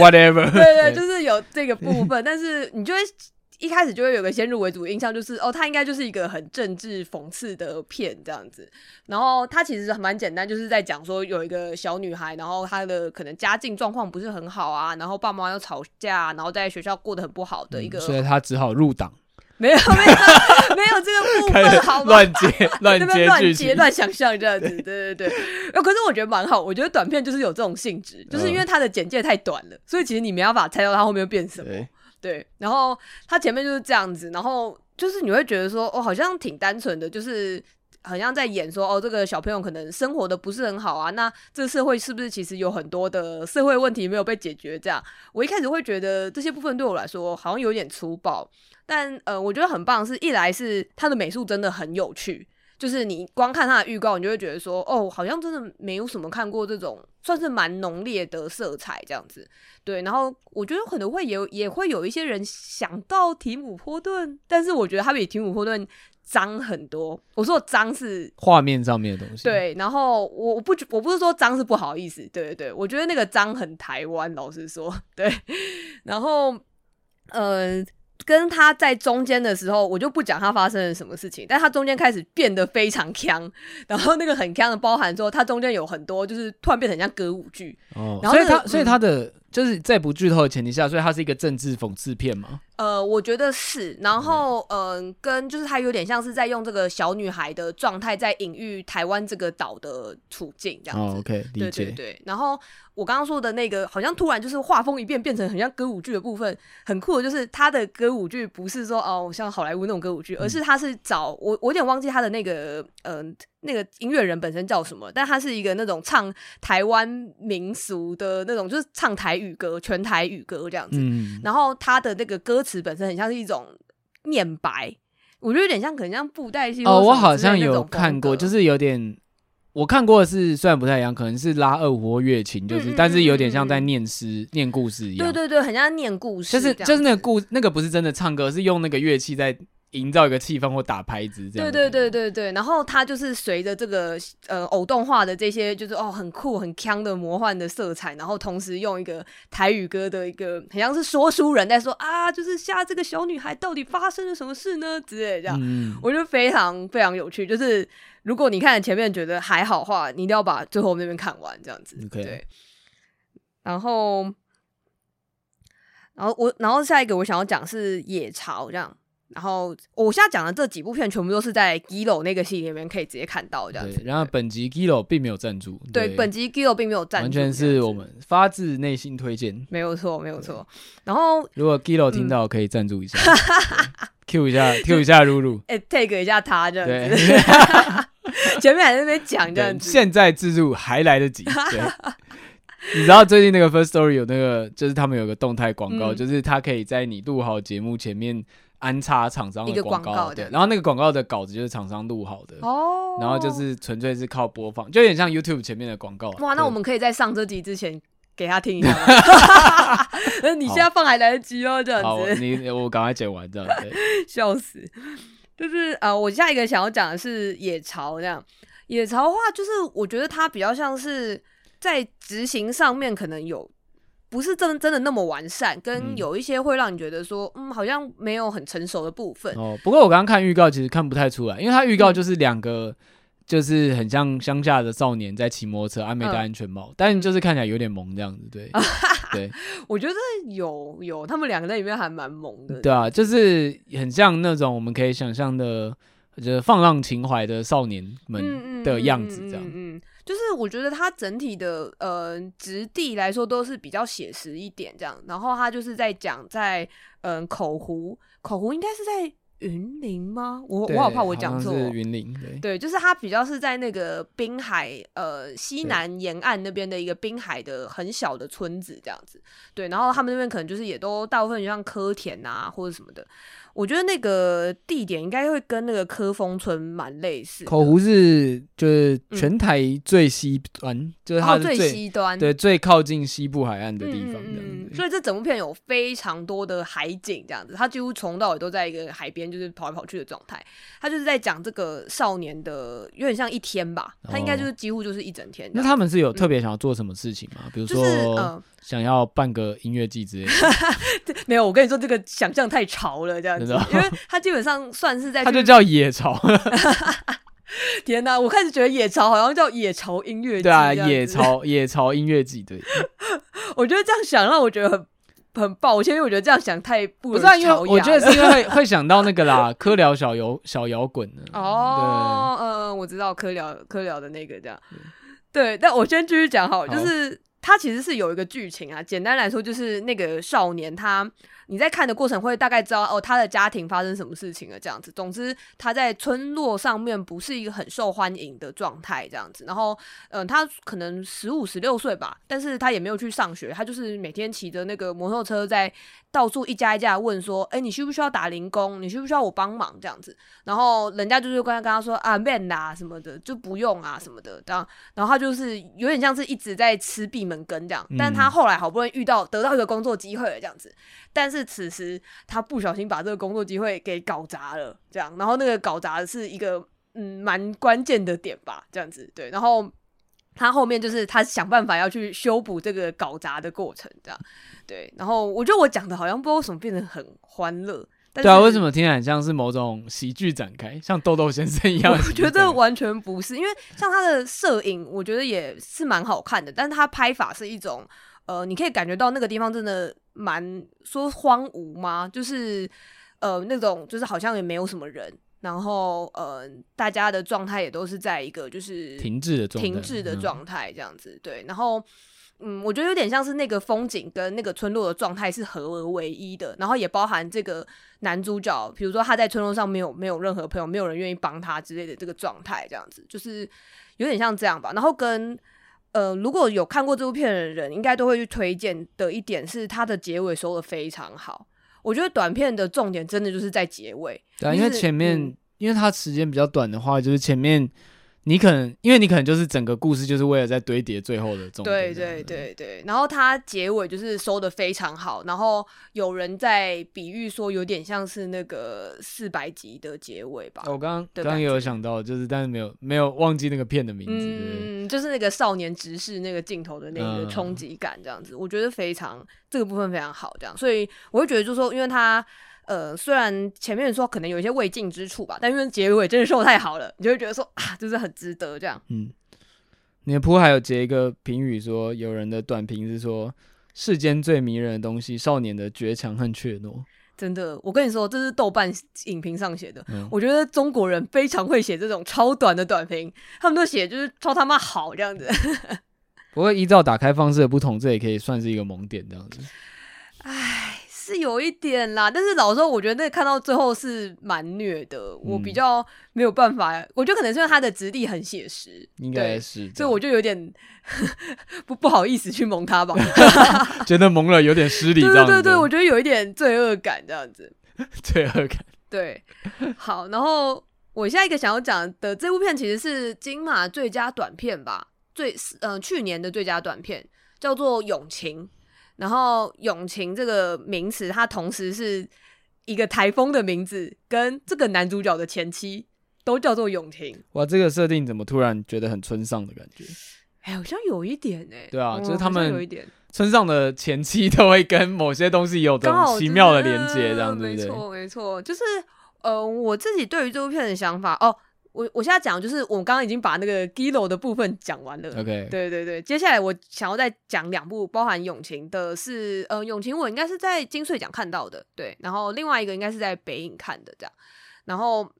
，whatever，对对，就是有这个部分，但是你就会。一开始就会有个先入为主的印象，就是哦，它应该就是一个很政治讽刺的片这样子。然后它其实蛮简单，就是在讲说有一个小女孩，然后她的可能家境状况不是很好啊，然后爸妈又吵架，然后在学校过得很不好的一个，嗯、所以她只好入党。没有没有没有这个部分，好吗？乱接乱接乱接乱想象这样子，对对对。可是我觉得蛮好，我觉得短片就是有这种性质，就是因为它的简介太短了，所以其实你没办法猜到它后面会变什么。对，然后他前面就是这样子，然后就是你会觉得说，哦，好像挺单纯的，就是好像在演说，哦，这个小朋友可能生活的不是很好啊，那这社会是不是其实有很多的社会问题没有被解决？这样，我一开始会觉得这些部分对我来说好像有点粗暴，但呃，我觉得很棒，是一来是他的美术真的很有趣。就是你光看它的预告，你就会觉得说，哦，好像真的没有什么看过这种算是蛮浓烈的色彩这样子，对。然后我觉得可能会有，也会有一些人想到提姆波顿，但是我觉得他比提姆波顿脏很多。我说脏是画面上面的东西，对。然后我不我不是说脏是不好意思，对对对，我觉得那个脏很台湾，老实说，对。然后，呃。跟他在中间的时候，我就不讲他发生了什么事情，但他中间开始变得非常强，然后那个很强的包含说，他中间有很多就是突然变成像歌舞剧，哦，然后、那个、所以他、嗯、所以他的就是在不剧透的前提下，所以他是一个政治讽刺片吗？呃，我觉得是，然后嗯、呃，跟就是他有点像是在用这个小女孩的状态，在隐喻台湾这个岛的处境这样子。哦、OK，理解。对对对。然后我刚刚说的那个，好像突然就是画风一变，变成很像歌舞剧的部分，很酷的，就是他的歌舞剧不是说哦像好莱坞那种歌舞剧，而是他是找我，我有点忘记他的那个嗯。呃那个音乐人本身叫什么？但他是一个那种唱台湾民俗的那种，就是唱台语歌、全台语歌这样子。嗯、然后他的那个歌词本身很像是一种念白，我觉得有点像，可能像布袋戏。哦，我好像有看过，就是有点我看过的是，虽然不太一样，可能是拉二胡或乐琴，就是，嗯嗯嗯嗯嗯，但是有点像在念诗、念故事一样。对对对，很像念故事。就是就是那个故，那个不是真的唱歌，是用那个乐器在。营造一个气氛或打拍子这样。对对对对对，然后他就是随着这个呃偶动画的这些，就是哦很酷很锵的魔幻的色彩，然后同时用一个台语歌的一个，很像是说书人在说啊，就是吓这个小女孩到底发生了什么事呢之类这样，嗯、我觉得非常非常有趣。就是如果你看前面觉得还好的话，你一定要把最后那边看完这样子。对，然后，然后我然后下一个我想要讲是野潮这样。然后我现在讲的这几部片，全部都是在 Giloo 那个系列里面可以直接看到这样子。然后本集 Giloo 并没有赞助，对，对本集 Giloo 并没有赞助，完全是我们发自内心推荐。没有错，没有错。然后如果 Giloo 听到，可以赞助一下，Q 一下，Q 一下露露，哎，take 一下他这样子。前面还在那边讲这样子，现在自助还来得及。对你知道最近那个 First Story 有那个，就是他们有个动态广告，嗯、就是他可以在你录好节目前面。安插厂商的广告，对，然后那个广告的稿子就是厂商录好的，哦，然后就是纯粹是靠播放，就有点像 YouTube 前面的广告。哇，那我们可以在上这集之前给他听一下。那 你现在放还来得及哦，这样子。好，你我赶快剪完这样子。笑死，就是呃，我下一个想要讲的是野潮这样。野潮的话，就是我觉得它比较像是在执行上面可能有。不是真的真的那么完善，跟有一些会让你觉得说，嗯，好像没有很成熟的部分。哦，不过我刚刚看预告，其实看不太出来，因为它预告就是两个。嗯就是很像乡下的少年在骑摩托车，还没戴安全帽，嗯、但就是看起来有点萌这样子，对，对，我觉得有有他们两个在里面还蛮萌的，对啊，就是很像那种我们可以想象的，就是放浪情怀的少年们的样子这样，嗯，嗯，嗯，嗯，就是我觉得它整体的呃质地来说都是比较写实一点这样，然后它就是在讲在嗯、呃、口湖，口湖应该是在。云林吗？我我好怕我讲错。云林，对，对，就是它比较是在那个滨海呃西南沿岸那边的一个滨海的很小的村子这样子。对，然后他们那边可能就是也都大部分就像柯田啊或者什么的。我觉得那个地点应该会跟那个科峰村蛮类似。口湖是就是全台最西端，嗯、就是它最，最西端，对，最靠近西部海岸的地方。嗯，所以这整部片有非常多的海景，这样子，它几乎从头到尾都在一个海边，就是跑来跑去的状态。它就是在讲这个少年的，有点像一天吧，他应该就是几乎就是一整天。那他们是有特别想要做什么事情吗？嗯、比如说，就是呃想要办个音乐季之类的，没有。我跟你说，这个想象太潮了，这样子，因为他基本上算是在，他就叫野潮。天哪，我开始觉得野潮好像叫野潮音乐季，对啊，野潮 野潮音乐季，对。我觉得这样想让我觉得很很抱歉，因为我觉得这样想太不不是，因为我觉得是因为会会想到那个啦，科聊小摇小摇滚的哦，嗯，我知道科聊科聊的那个这样，对。但我先继续讲好，就是。它其实是有一个剧情啊，简单来说就是那个少年他，你在看的过程会大概知道哦，他的家庭发生什么事情了这样子。总之他在村落上面不是一个很受欢迎的状态这样子。然后，嗯、他可能十五十六岁吧，但是他也没有去上学，他就是每天骑着那个摩托车在到处一家一家问说，哎，你需不需要打零工？你需不需要我帮忙这样子？然后人家就是跟他跟他说啊，man 啊什么的就不用啊什么的这样。然后他就是有点像是一直在吃闭门。羹这样，但他后来好不容易遇到得到一个工作机会了，这样子。但是此时他不小心把这个工作机会给搞砸了，这样。然后那个搞砸的是一个嗯蛮关键的点吧，这样子对。然后他后面就是他想办法要去修补这个搞砸的过程，这样对。然后我觉得我讲的好像不知道为什么变得很欢乐。对啊，为什么听起来很像是某种喜剧展开，像豆豆先生一样？我觉得完全不是，因为像他的摄影，我觉得也是蛮好看的，但是他拍法是一种，呃，你可以感觉到那个地方真的蛮说荒芜吗？就是呃那种，就是好像也没有什么人，然后呃大家的状态也都是在一个就是停滞的状态，停滞的状态这样子，对，然后。嗯，我觉得有点像是那个风景跟那个村落的状态是合而为一的，然后也包含这个男主角，比如说他在村落上没有没有任何朋友，没有人愿意帮他之类的这个状态，这样子就是有点像这样吧。然后跟呃，如果有看过这部片的人，应该都会去推荐的一点是它的结尾收的非常好。我觉得短片的重点真的就是在结尾，对啊，因为前面、嗯、因为它时间比较短的话，就是前面。你可能，因为你可能就是整个故事就是为了在堆叠最后的重点。对对对对，然后它结尾就是收的非常好，然后有人在比喻说有点像是那个四百集的结尾吧。我刚刚刚刚也有想到，就是但是没有没有忘记那个片的名字。嗯，就是那个少年直视那个镜头的那个冲击感，这样子，嗯、我觉得非常这个部分非常好，这样，所以我会觉得就是说，因为它。呃，虽然前面说可能有一些未尽之处吧，但因为结尾真的说太好了，你就会觉得说啊，就是很值得这样。嗯，你的铺还有截一个评语说，有人的短评是说，世间最迷人的东西，少年的倔强和怯懦。真的，我跟你说，这是豆瓣影评上写的。嗯，我觉得中国人非常会写这种超短的短评，他们都写就是超他妈好这样子。不过依照打开方式的不同，这也可以算是一个萌点这样子。唉。是有一点啦，但是老实说，我觉得那看到最后是蛮虐的，嗯、我比较没有办法。我觉得可能是因为他的质地很写实，应该是，所以我就有点 不不好意思去蒙他吧 觉得蒙了有点失礼。对对对对，我觉得有一点罪恶感这样子，罪恶感。对，好，然后我下一个想要讲的这部片其实是金马最佳短片吧，最嗯、呃、去年的最佳短片叫做《勇禽》。然后“永晴”这个名词，它同时是一个台风的名字，跟这个男主角的前妻都叫做永晴。哇，这个设定怎么突然觉得很村上的感觉？哎，好像有一点哎。对啊，就是他们有一点，村上的前妻都会跟某些东西有这种奇妙的连接，这样对不对？没错，没错，就是呃，我自己对于这部片的想法哦。我我现在讲就是我刚刚已经把那个 Giloo 的部分讲完了。OK，对对对，接下来我想要再讲两部包含永晴的是，呃，永晴我应该是在金穗奖看到的，对，然后另外一个应该是在北影看的这样，然后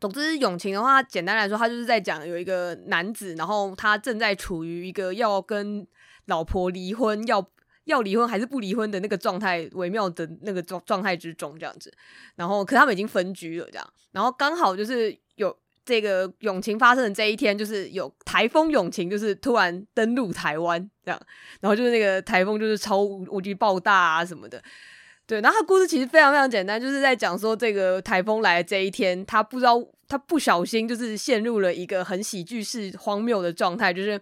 总之永晴的话，简单来说，他就是在讲有一个男子，然后他正在处于一个要跟老婆离婚，要要离婚还是不离婚的那个状态，微妙的那个状状态之中这样子，然后可他们已经分居了这样，然后刚好就是有。这个永晴发生的这一天，就是有台风永晴，就是突然登陆台湾这样，然后就是那个台风就是超无敌爆大啊什么的，对，然后他故事其实非常非常简单，就是在讲说这个台风来的这一天，他不知道他不小心就是陷入了一个很喜剧式荒谬的状态，就是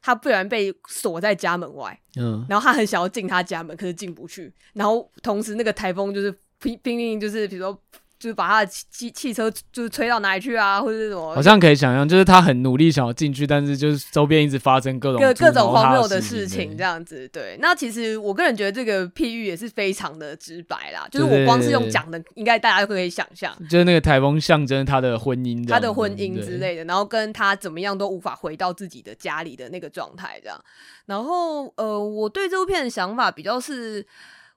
他不然被锁在家门外，嗯，然后他很想要进他家门，可是进不去，然后同时那个台风就是拼拼命就是比如说。就是把他的汽汽车就是吹到哪里去啊，或者是什么？好像可以想象，就是他很努力想要进去，但是就是周边一直发生各种各各种荒谬的事情，这样子。对，那其实我个人觉得这个譬喻也是非常的直白啦，就是我光是用讲的，应该大家都可以想象。就是那个台风象征他的婚姻，他的婚姻之类的，然后跟他怎么样都无法回到自己的家里的那个状态，这样。然后呃，我对这部片的想法比较是。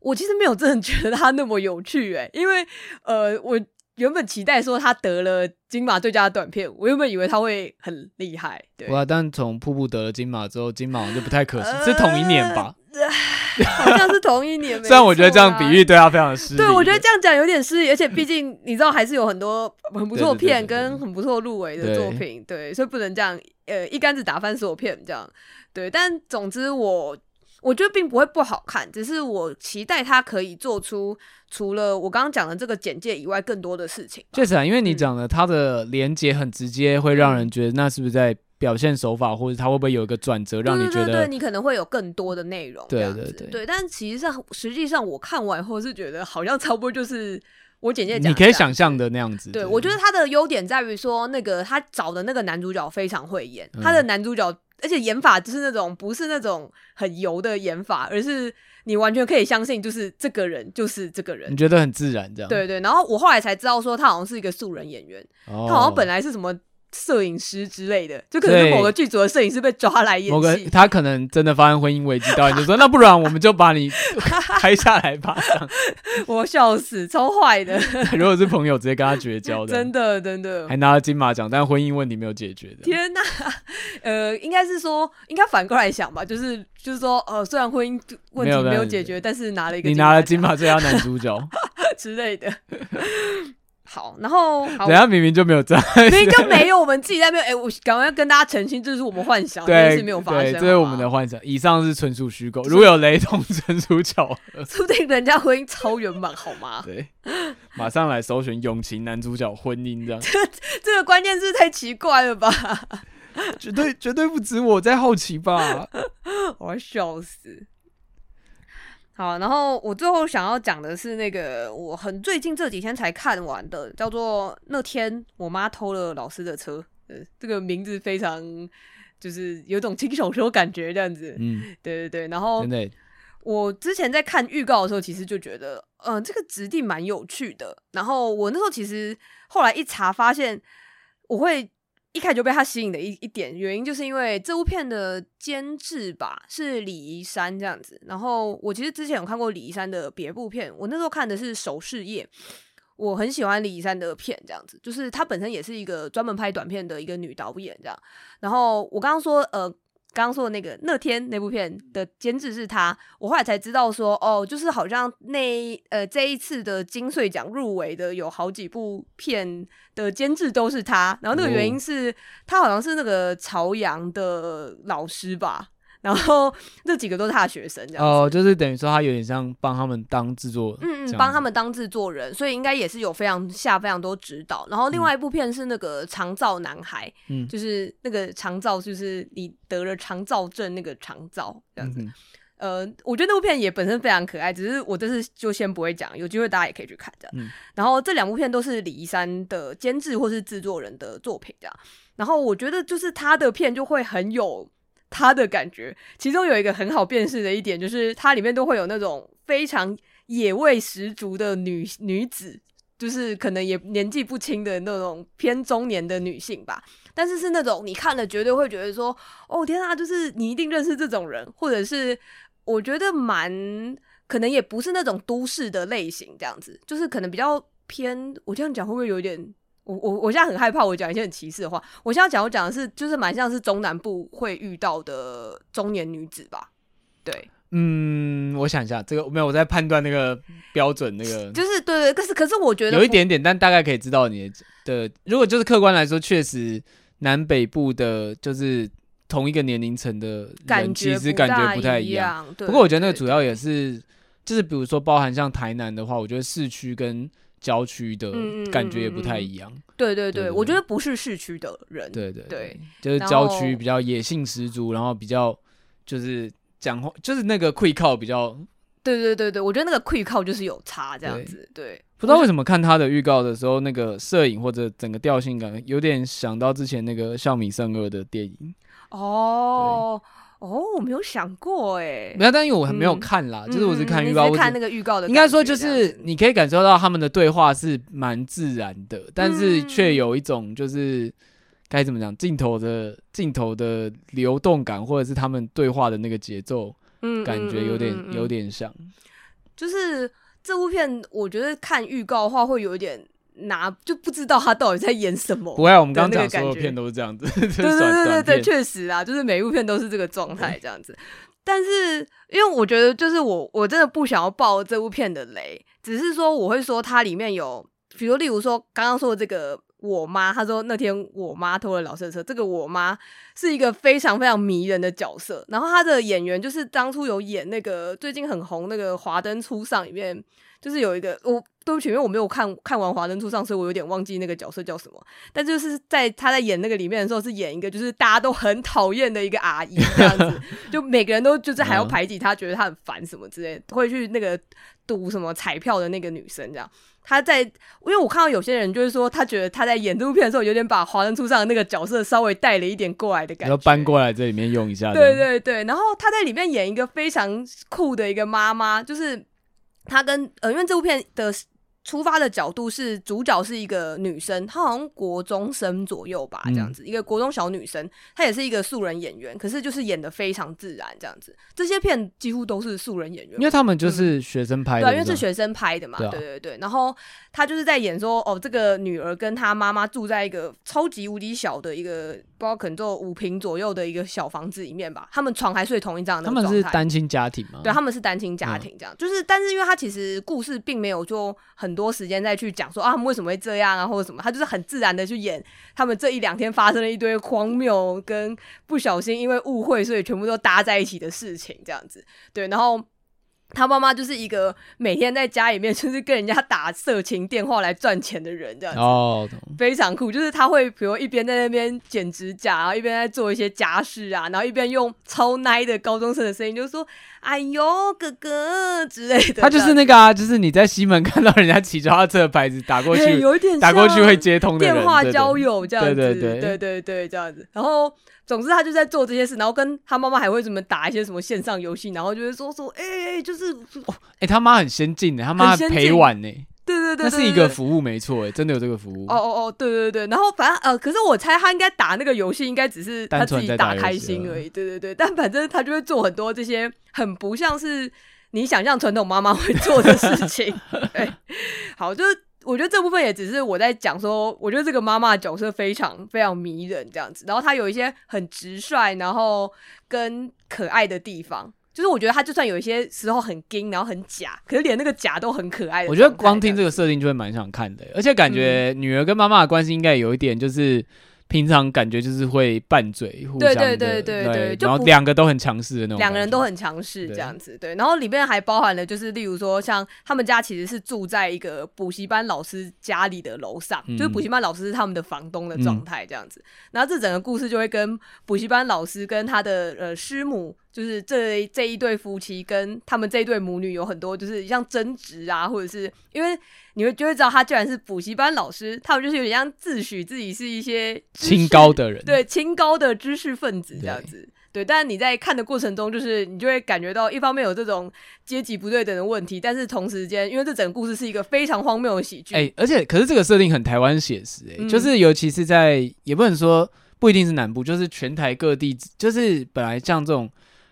我其实没有真的觉得他那么有趣哎，因为呃，我原本期待说他得了金马最佳短片，我原本以为他会很厉害。对，哇！但从瀑布得了金马之后，金马就不太可惜，呃、是同一年吧？好像是同一年。虽然我觉得这样比喻对他非常的失礼，对我觉得这样讲有点失礼，而且毕竟 你知道还是有很多很不错的片跟很不错入围的作品，对，所以不能这样呃一竿子打翻所有片这样。对，但总之我。我觉得并不会不好看，只是我期待他可以做出除了我刚刚讲的这个简介以外更多的事情。确实啊，因为你讲的他的连接很直接，会让人觉得那是不是在表现手法，或者他会不会有一个转折，让你觉得你可能会有更多的内容。对对对，对，但其实上实际上我看完后是觉得好像差不多就是我简介讲，你可以想象的那样子。对，我觉得他的优点在于说，那个他找的那个男主角非常会演，他的男主角。而且演法就是那种不是那种很油的演法，而是你完全可以相信，就是这个人就是这个人，你觉得很自然这样？对对。然后我后来才知道说，他好像是一个素人演员，哦、他好像本来是什么。摄影师之类的，就可能是某个剧组的摄影师被抓来演戏。某个他可能真的发生婚姻危机，导演就说：“那不然我们就把你 拍下来吧。”我笑死，超坏的。如果是朋友，直接跟他绝交的，真的真的。还拿了金马奖，但婚姻问题没有解决的。天哪，呃，应该是说，应该反过来想吧，就是就是说，呃，虽然婚姻问题没有解决，但是拿了一个你拿了金马最佳男主角之类的。好，然后人家明明就没有在，明明就 没有，我们自己在那边。哎、欸，我赶快跟大家澄清，这是我们幻想，对，是没有发生。对，这是我们的幻想，以上是纯属虚构。如果有雷同，纯属巧合。说不定人家婚姻超圆满，好吗？对，马上来搜寻永晴男主角婚姻这样。这这个关键字太奇怪了吧？绝对绝对不止我在好奇吧？我要笑死。好，然后我最后想要讲的是那个我很最近这几天才看完的，叫做《那天我妈偷了老师的车》。呃，这个名字非常就是有种轻小说感觉这样子。嗯，对对对。然后我之前在看预告的时候，其实就觉得，嗯、呃，这个质地蛮有趣的。然后我那时候其实后来一查，发现我会。一开始就被他吸引的一一点原因，就是因为这部片的监制吧是李怡山这样子。然后我其实之前有看过李怡山的别部片，我那时候看的是《守事业》，我很喜欢李怡山的片，这样子，就是她本身也是一个专门拍短片的一个女导演这样。然后我刚刚说呃。刚刚说的那个那天那部片的监制是他，我后来才知道说哦，就是好像那呃这一次的金穗奖入围的有好几部片的监制都是他，然后那个原因是他好像是那个朝阳的老师吧。然后 那几个都是他的学生，这样哦，就是等于说他有点像帮他们当制作，嗯嗯，帮他们当制作人，所以应该也是有非常下非常多指导。然后另外一部片是那个长照男孩，嗯，就是那个长照，就是你得了长照症那个长照这样子。嗯、呃，我觉得那部片也本身非常可爱，只是我这次就先不会讲，有机会大家也可以去看这样。嗯、然后这两部片都是李怡山的监制或是制作人的作品这样。然后我觉得就是他的片就会很有。他的感觉。其中有一个很好辨识的一点，就是它里面都会有那种非常野味十足的女女子，就是可能也年纪不轻的那种偏中年的女性吧。但是是那种你看了绝对会觉得说，哦天啊，就是你一定认识这种人，或者是我觉得蛮可能也不是那种都市的类型，这样子，就是可能比较偏。我这样讲会不会有点？我我我现在很害怕，我讲一些很歧视的话。我现在讲我讲的是，就是蛮像是中南部会遇到的中年女子吧？对，嗯，我想一下，这个没有我在判断那个标准，那个 就是对对，可是可是我觉得有一点点，但大概可以知道你的的。如果就是客观来说，确实。南北部的，就是同一个年龄层的人，其实感觉不太一样。不过我觉得那个主要也是，就是比如说包含像台南的话，我觉得市区跟郊区的感觉也不太一样。对对对，我觉得不是市区的人，对对对，就是郊区比较野性十足，然后比较就是讲话就是那个溃靠比较。对对对对，我觉得那个溃靠就是有差这样子，对。不知道为什么看他的预告的时候，那个摄影或者整个调性感有点想到之前那个《笑米圣二》的电影。哦哦，我没有想过哎，没有，但因为我还没有看啦，就是我是看预告，看那个预告的。应该说就是你可以感受到他们的对话是蛮自然的，但是却有一种就是该怎么讲，镜头的镜头的流动感，或者是他们对话的那个节奏，嗯，感觉有点有点像，就是。这部片我觉得看预告的话会有一点拿，就不知道他到底在演什么。不会，我们刚刚讲所有片都是这样子。对对对对对，确实啊，就是每一部片都是这个状态这样子。但是因为我觉得，就是我我真的不想要爆这部片的雷，只是说我会说它里面有，比如例如说刚刚说的这个。我妈，她说那天我妈偷了老师的车。这个我妈是一个非常非常迷人的角色。然后她的演员就是当初有演那个最近很红那个《华灯初上》里面，就是有一个我对不起，因为我没有看看完《华灯初上》，所以我有点忘记那个角色叫什么。但就是在他在演那个里面的时候，是演一个就是大家都很讨厌的一个阿姨这样子，就每个人都就是还要排挤她，觉得她很烦什么之类的，会去那个赌什么彩票的那个女生这样。他在，因为我看到有些人就是说，他觉得他在演这部片的时候，有点把华灯初上的那个角色稍微带了一点过来的感觉，要搬过来这里面用一下。对对对，然后他在里面演一个非常酷的一个妈妈，就是他跟呃，因为这部片的。出发的角度是主角是一个女生，她好像国中生左右吧，这样子，嗯、一个国中小女生，她也是一个素人演员，可是就是演的非常自然，这样子。这些片几乎都是素人演员，因为他们就是学生拍的，对，因为是学生拍的嘛，对，啊、对对对。然后她就是在演说，哦，这个女儿跟她妈妈住在一个超级无敌小的一个。不知道可能就五平左右的一个小房子里面吧，他们床还睡同一张。他们是单亲家庭吗？对，他们是单亲家庭，这样、嗯、就是，但是因为他其实故事并没有就很多时间再去讲说啊，他们为什么会这样啊，或者什么，他就是很自然的去演他们这一两天发生了一堆荒谬跟不小心因为误会所以全部都搭在一起的事情，这样子，对，然后。他妈妈就是一个每天在家里面 就是跟人家打色情电话来赚钱的人，这样子哦，非常酷。就是他会比如一边在那边剪指甲，然后一边在做一些家事啊，然后一边用超奶的高中生的声音，就说：“哎呦，哥哥之类的。”他就是那个啊，就是你在西门看到人家骑脚踏车的牌子打过去，有点打过去会接通的电话交友这样子，对对对对对对这样子，然后。总之，他就在做这些事，然后跟他妈妈还会怎么打一些什么线上游戏，然后就会说说，哎、欸，就是，哎、欸，他妈很先进的，他妈陪玩呢，对对对，那是一个服务没错，哎，真的有这个服务。哦哦哦，对对对，然后反正呃，可是我猜他应该打那个游戏，应该只是他自己打开心而已，对对对，但反正他就会做很多这些很不像是你想象传统妈妈会做的事情。对，好，就是。我觉得这部分也只是我在讲说，我觉得这个妈妈的角色非常非常迷人这样子，然后她有一些很直率，然后跟可爱的地方，就是我觉得她就算有一些时候很硬，然后很假，可是连那个假都很可爱的。我觉得光听这个设定就会蛮想看的，而且感觉女儿跟妈妈的关系应该有一点就是。平常感觉就是会拌嘴，互相对对对对，然后两个都很强势的那种，两个人都很强势这样子，对。然后里面还包含了，就是例如说，像他们家其实是住在一个补习班老师家里的楼上，就是补习班老师是他们的房东的状态这样子。然后这整个故事就会跟补习班老师跟他的呃师母。就是这这一对夫妻跟他们这一对母女有很多，就是像争执啊，或者是因为你会就会知道他居然是补习班老师，他们就是有点像自诩自己是一些清高的人，对清高的知识分子这样子。对，但是你在看的过程中，就是你就会感觉到一方面有这种阶级不对等的问题，但是同时间，因为这整个故事是一个非常荒谬的喜剧，哎、欸，而且可是这个设定很台湾写实，哎，就是尤其是在也不能说不一定是南部，就是全台各地，就是本来像这种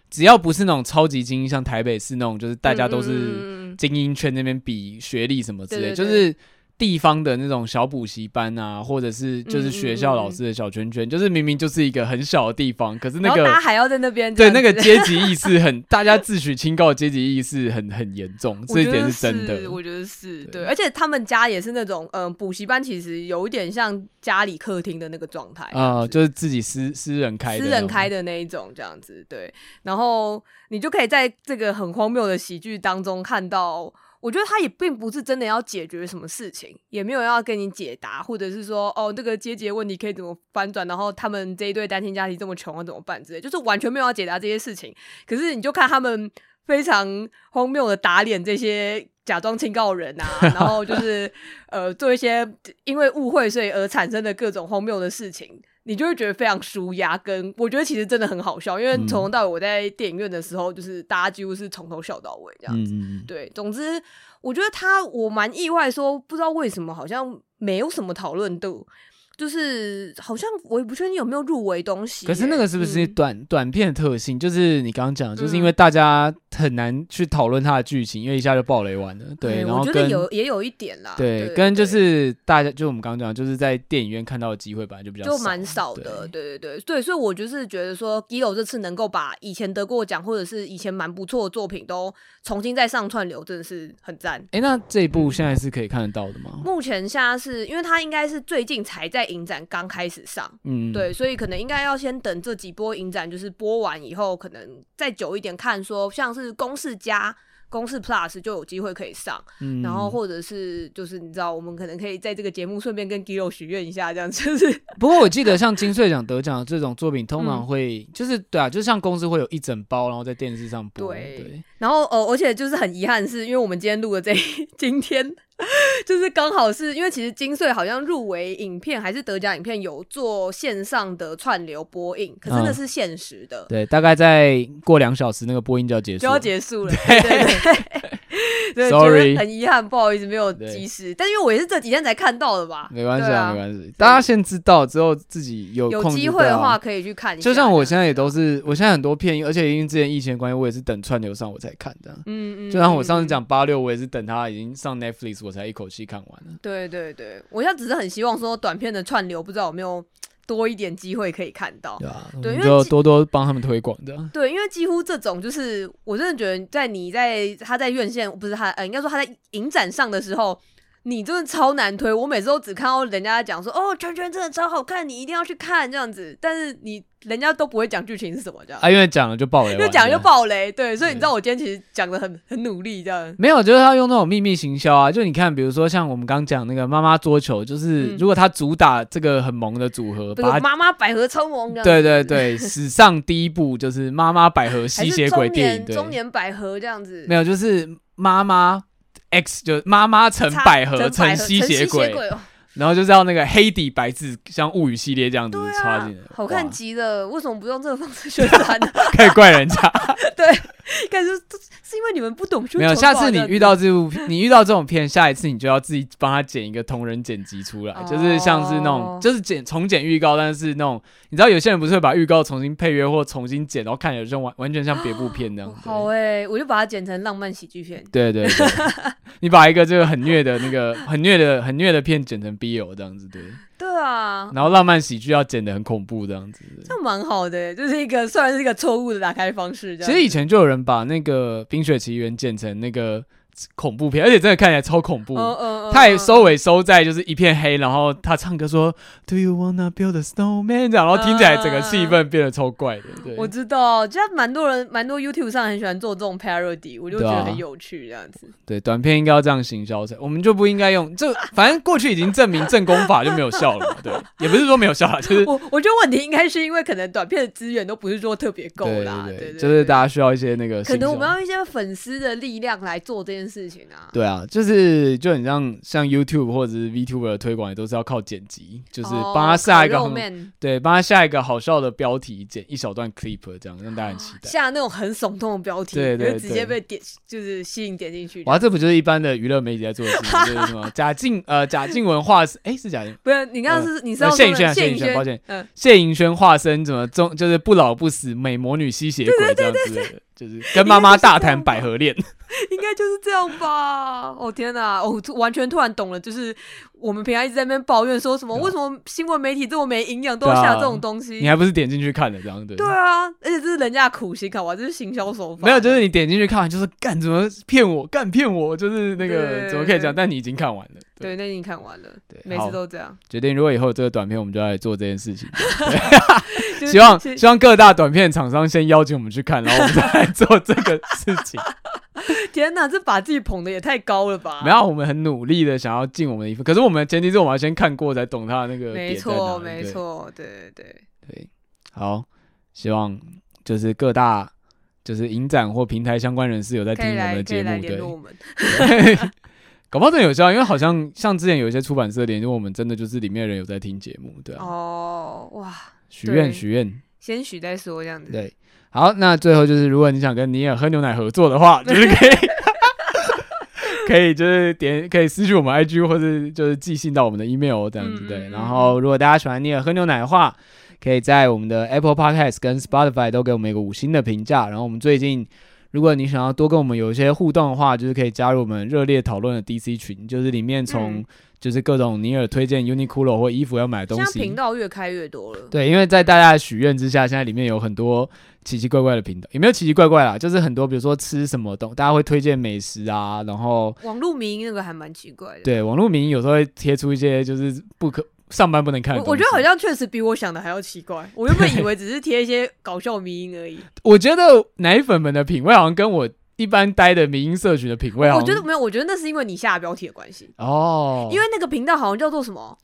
只要不是那种超级精英，像台北市那种，就是大家都是精英圈那边比学历什么之类，对对对，就是。地方的那种小补习班啊，或者是就是学校老师的小圈圈，嗯嗯嗯，就是明明就是一个很小的地方，可是那个大家还要在那边对那个阶级意识很，大家自诩清高的阶级意识很很严重，这一点是真的。我觉得是对，对，而且他们家也是那种嗯补习班，其实有一点像家里客厅的那个状态啊，就是自己私私人开的私人开的那一种这样子。对，然后你就可以在这个很荒谬的喜剧当中看到。我觉得他也并不是真的要解决什么事情，也没有要跟你解答，或者是说哦，这个阶级问题可以怎么翻转，然后他们这一对单亲家庭这么穷啊，怎么办之类，就是完全没有要解答这些事情。可是你就看他们非常荒谬的打脸这些假装清高的人啊，然后就是 呃做一些因为误会所以而产生的各种荒谬的事情。你就会觉得非常舒压，跟我觉得其实真的很好笑，因为从头到尾我在电影院的时候，就是大家几乎是从头笑到尾这样子。嗯、对，总之我觉得他我蛮意外，说不知道为什么好像没有什么讨论度。就是好像我也不确定有没有入围东西，可是那个是不是短、嗯、短片的特性？就是你刚刚讲，就是因为大家很难去讨论它的剧情，因为一下就爆雷完了。对，然后跟我觉得有也有一点啦。对，对跟就是大家就我们刚刚讲，就是在电影院看到的机会本来就比较就蛮少的。对对对对，所以我就是觉得说，Gillo 这次能够把以前得过奖或者是以前蛮不错的作品都重新再上串流，真的是很赞。哎、欸，那这一部现在是可以看得到的吗？目前现在是因为它应该是最近才在。影展刚开始上，嗯，对，所以可能应该要先等这几波影展就是播完以后，可能再久一点看，说像是公式加、公式 Plus 就有机会可以上，嗯，然后或者是就是你知道，我们可能可以在这个节目顺便跟 Gillo 许愿一下，这样。就是。不过我记得像金穗奖得奖的这种作品，通常会、嗯、就是对啊，就像公司会有一整包，然后在电视上播，对，对然后呃，而且就是很遗憾是因为我们今天录的这 今天。就是刚好是因为其实金穗好像入围影片还是得奖影片有做线上的串流播映，可是那是限时的。嗯、对，大概再过两小时那个播映就要结束，就要结束了。对对对，sorry，很遗憾，不好意思没有及时。但因为我也是这几天才看到的吧，没关系啊，啊，没关系。大家先知道之后自己有有机会的话可以去看一下。就像我现在也都是，我现在很多片，而且因为之前疫情的关系，我也是等串流上我才看的。嗯嗯。就像我上次讲八六，我也是等他已经上 Netflix 我才一口气看完了。对对对，我现在只是很希望说短片的串流，不知道有没有多一点机会可以看到。对啊，对，因为就多多帮他们推广的。对，因为几乎这种就是，我真的觉得在你在他在院线不是他呃，应该说他在影展上的时候。你真的超难推，我每次都只看到人家讲说哦，圈圈真的超好看，你一定要去看这样子，但是你人家都不会讲剧情是什么这样。啊，因为讲了就爆雷，因为讲了就爆雷，对，所以你知道我今天其实讲的很很努力这样，没有，就是他用那种秘密行销啊，就你看，比如说像我们刚讲那个妈妈桌球，就是如果他主打这个很萌的组合，把妈妈百合超萌，对对对，史上第一部就是妈妈百合吸血鬼电影，中年百合这样子，没有，就是妈妈。X 就是妈妈成百合成吸血鬼，然后就是要那个黑底白字，像物语系列这样子插进来，好看极了。为什么不用这个方式宣传呢？可以怪人家，对，感觉是因为你们不懂。没有，下次你遇到这部，你遇到这种片，下一次你就要自己帮他剪一个同人剪辑出来，就是像是那种，就是剪重剪预告，但是那种你知道有些人不是会把预告重新配乐或重新剪，然后看起来就完完全像别部片那样。好哎，我就把它剪成浪漫喜剧片。对对对。你把一个这个很虐的那个很虐的很虐的片剪成 BL 这样子，对对啊，然后浪漫喜剧要剪的很恐怖这样子，这蛮好的，就是一个虽然是一个错误的打开方式。其实以前就有人把那个《冰雪奇缘》剪成那个。恐怖片，而且真的看起来超恐怖。他、uh, uh, uh, 也收尾收在就是一片黑，然后他唱歌说 “Do you wanna build a snowman”，这样然后听起来整个气氛变得超怪的。对，我知道，就蛮多人，蛮多 YouTube 上很喜欢做这种 parody，我就觉得很有趣这样子。对，短片应该要这样行销才，我们就不应该用这。反正过去已经证明正功法就没有效了嘛。对，也不是说没有效了，就是我我觉得问题应该是因为可能短片的资源都不是说特别够啦。对，就是大家需要一些那个，可能我们要一些粉丝的力量来做这件事。事情啊。对啊，就是就很像像 YouTube 或者是 VTuber 的推广，也都是要靠剪辑，就是帮他下一个很对，帮他下一个好笑的标题，剪一小段 clip，这样让大家很期待。下那种很耸动的标题，对对，直接被点就是吸引点进去。哇，这不就是一般的娱乐媒体在做的事情，就是什么贾静呃贾静雯化身，哎是贾静，不是你刚刚是你是谢盈轩，谢盈轩，抱歉，嗯，谢盈轩化身怎么中就是不老不死美魔女吸血鬼这样子的。就是跟妈妈大谈百合恋，应该就是这样吧？哦天哪，我完全突然懂了，就是我们平常一直在那边抱怨说什么，为什么新闻媒体这么没营养，都要下这种东西？你还不是点进去看的这样对？对啊，而且这是人家的苦心，看完这是行销手法。没有，就是你点进去看完，就是干怎么骗我，干骗我，就是那个怎么可以讲？但你已经看完了，对，那已经看完了，对，每次都这样。决定如果以后这个短片，我们就来做这件事情。希望希望各大短片厂商先邀请我们去看，然后我们再来做这个。事情，天哪，这把自己捧的也太高了吧？没有，我们很努力的想要尽我们的一份，可是我们的前提是我们要先看过才懂他的那个。没错，没错，对对对对。好，希望就是各大就是影展或平台相关人士有在听我们的节目，对。搞不好真的有效，因为好像像之前有一些出版社联络我们，真的就是里面的人有在听节目，对啊。哦，哇，许愿许愿，先许再说这样子。对。好，那最后就是，如果你想跟尼尔喝牛奶合作的话，就是可以，可以就是点，可以私信我们 IG 或者就是寄信到我们的 email 这样子对。嗯、然后，如果大家喜欢尼尔喝牛奶的话，可以在我们的 Apple Podcast 跟 Spotify 都给我们一个五星的评价。然后，我们最近，如果你想要多跟我们有一些互动的话，就是可以加入我们热烈讨论的 DC 群，就是里面从。嗯就是各种尼尔推荐 Uniqlo 或衣服要买的东西，现在频道越开越多了。对，因为在大家的许愿之下，现在里面有很多奇奇怪怪的频道，有没有奇奇怪怪啦？就是很多，比如说吃什么东，大家会推荐美食啊，然后网络名那个还蛮奇怪的。对，网络名有时候会贴出一些就是不可上班不能看。我觉得好像确实比我想的还要奇怪。我原本以为只是贴一些搞笑迷音而已。我觉得奶粉们的品味好像跟我。一般待的迷音社群的品味，我觉得没有，我觉得那是因为你下标题的关系哦。因为那个频道好像叫做什么？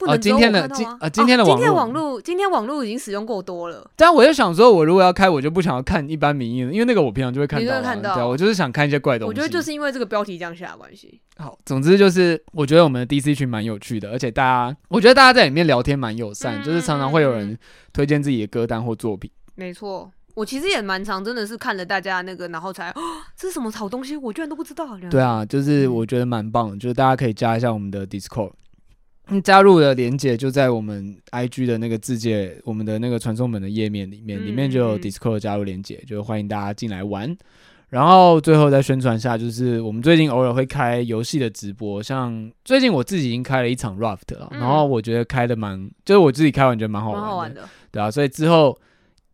不能今天的今啊，今天的今天网络，今天网络已经使用过多了。但我就想说，我如果要开，我就不想要看一般民意了，因为那个我平常就会看到。你看到？对，我就是想看一些怪东西。我觉得就是因为这个标题这样下的关系。好，总之就是我觉得我们的 DC 群蛮有趣的，而且大家，我觉得大家在里面聊天蛮友善，就是常常会有人推荐自己的歌单或作品。没错。我其实也蛮常，真的是看了大家那个，然后才，哦，这是什么好东西，我居然都不知道。对啊，就是我觉得蛮棒的，就是大家可以加一下我们的 Discord，嗯，加入的连接就在我们 IG 的那个字界，我们的那个传送门的页面里面，里面就有 Discord 加入连接，就欢迎大家进来玩。然后最后再宣传一下，就是我们最近偶尔会开游戏的直播，像最近我自己已经开了一场 Raft 了，然后我觉得开的蛮，就是我自己开完觉得蛮好玩的，蛮好玩的，对啊，所以之后。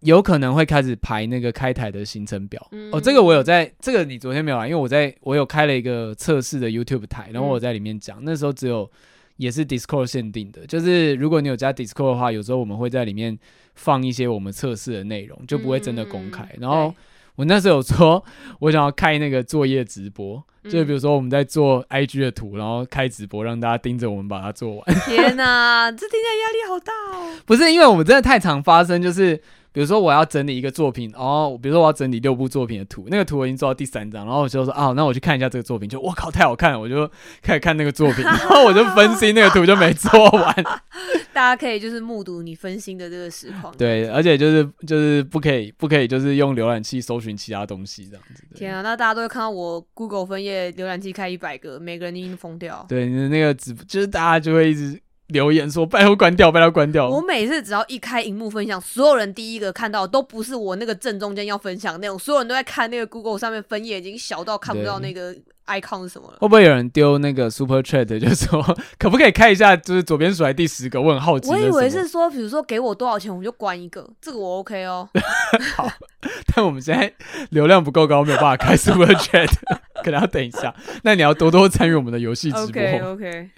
有可能会开始排那个开台的行程表、嗯、哦，这个我有在，这个你昨天没有啊？因为我在我有开了一个测试的 YouTube 台，然后我在里面讲，嗯、那时候只有也是 Discord 限定的，就是如果你有加 Discord 的话，有时候我们会在里面放一些我们测试的内容，就不会真的公开。嗯、然后我那时候有说，我想要开那个作业直播，嗯、就比如说我们在做 IG 的图，然后开直播让大家盯着我们把它做完。天哪，这听起来压力好大哦！不是因为我们真的太常发生，就是。比如说我要整理一个作品，哦，比如说我要整理六部作品的图，那个图我已经做到第三张，然后我就说啊，那我去看一下这个作品，就我靠太好看了，我就开始看那个作品，然后我就分析那个图就没做完。大家可以就是目睹你分心的这个实况。对，而且就是就是不可以不可以就是用浏览器搜寻其他东西这样子。天啊，那大家都会看到我 Google 分页浏览器开一百个，每个人已经疯掉。对，你的那个只就是大家就会一直。留言说：“拜托关掉，拜托关掉。”我每次只要一开荧幕分享，所有人第一个看到都不是我那个正中间要分享的内容，所有人都在看那个 Google 上面分页已经小到看不到那个 icon 是什么了。会不会有人丢那个 Super Chat，就是说可不可以开一下，就是左边数来第十个？我很好奇。我以为是说，比如说给我多少钱，我就关一个，这个我 OK 哦。好，但我们现在流量不够高，没有办法开 Super Chat，可能要等一下。那你要多多参与我们的游戏直播。OK OK。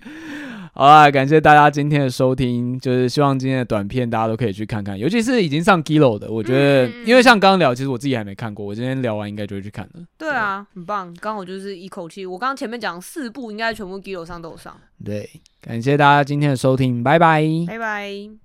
好啦，感谢大家今天的收听，就是希望今天的短片大家都可以去看看，尤其是已经上 Giloo 的，我觉得，嗯、因为像刚刚聊，其实我自己还没看过，我今天聊完应该就会去看了。对啊，对很棒，刚好就是一口气，我刚刚前面讲四部，应该全部 Giloo 上都有上。对，感谢大家今天的收听，拜拜，拜拜。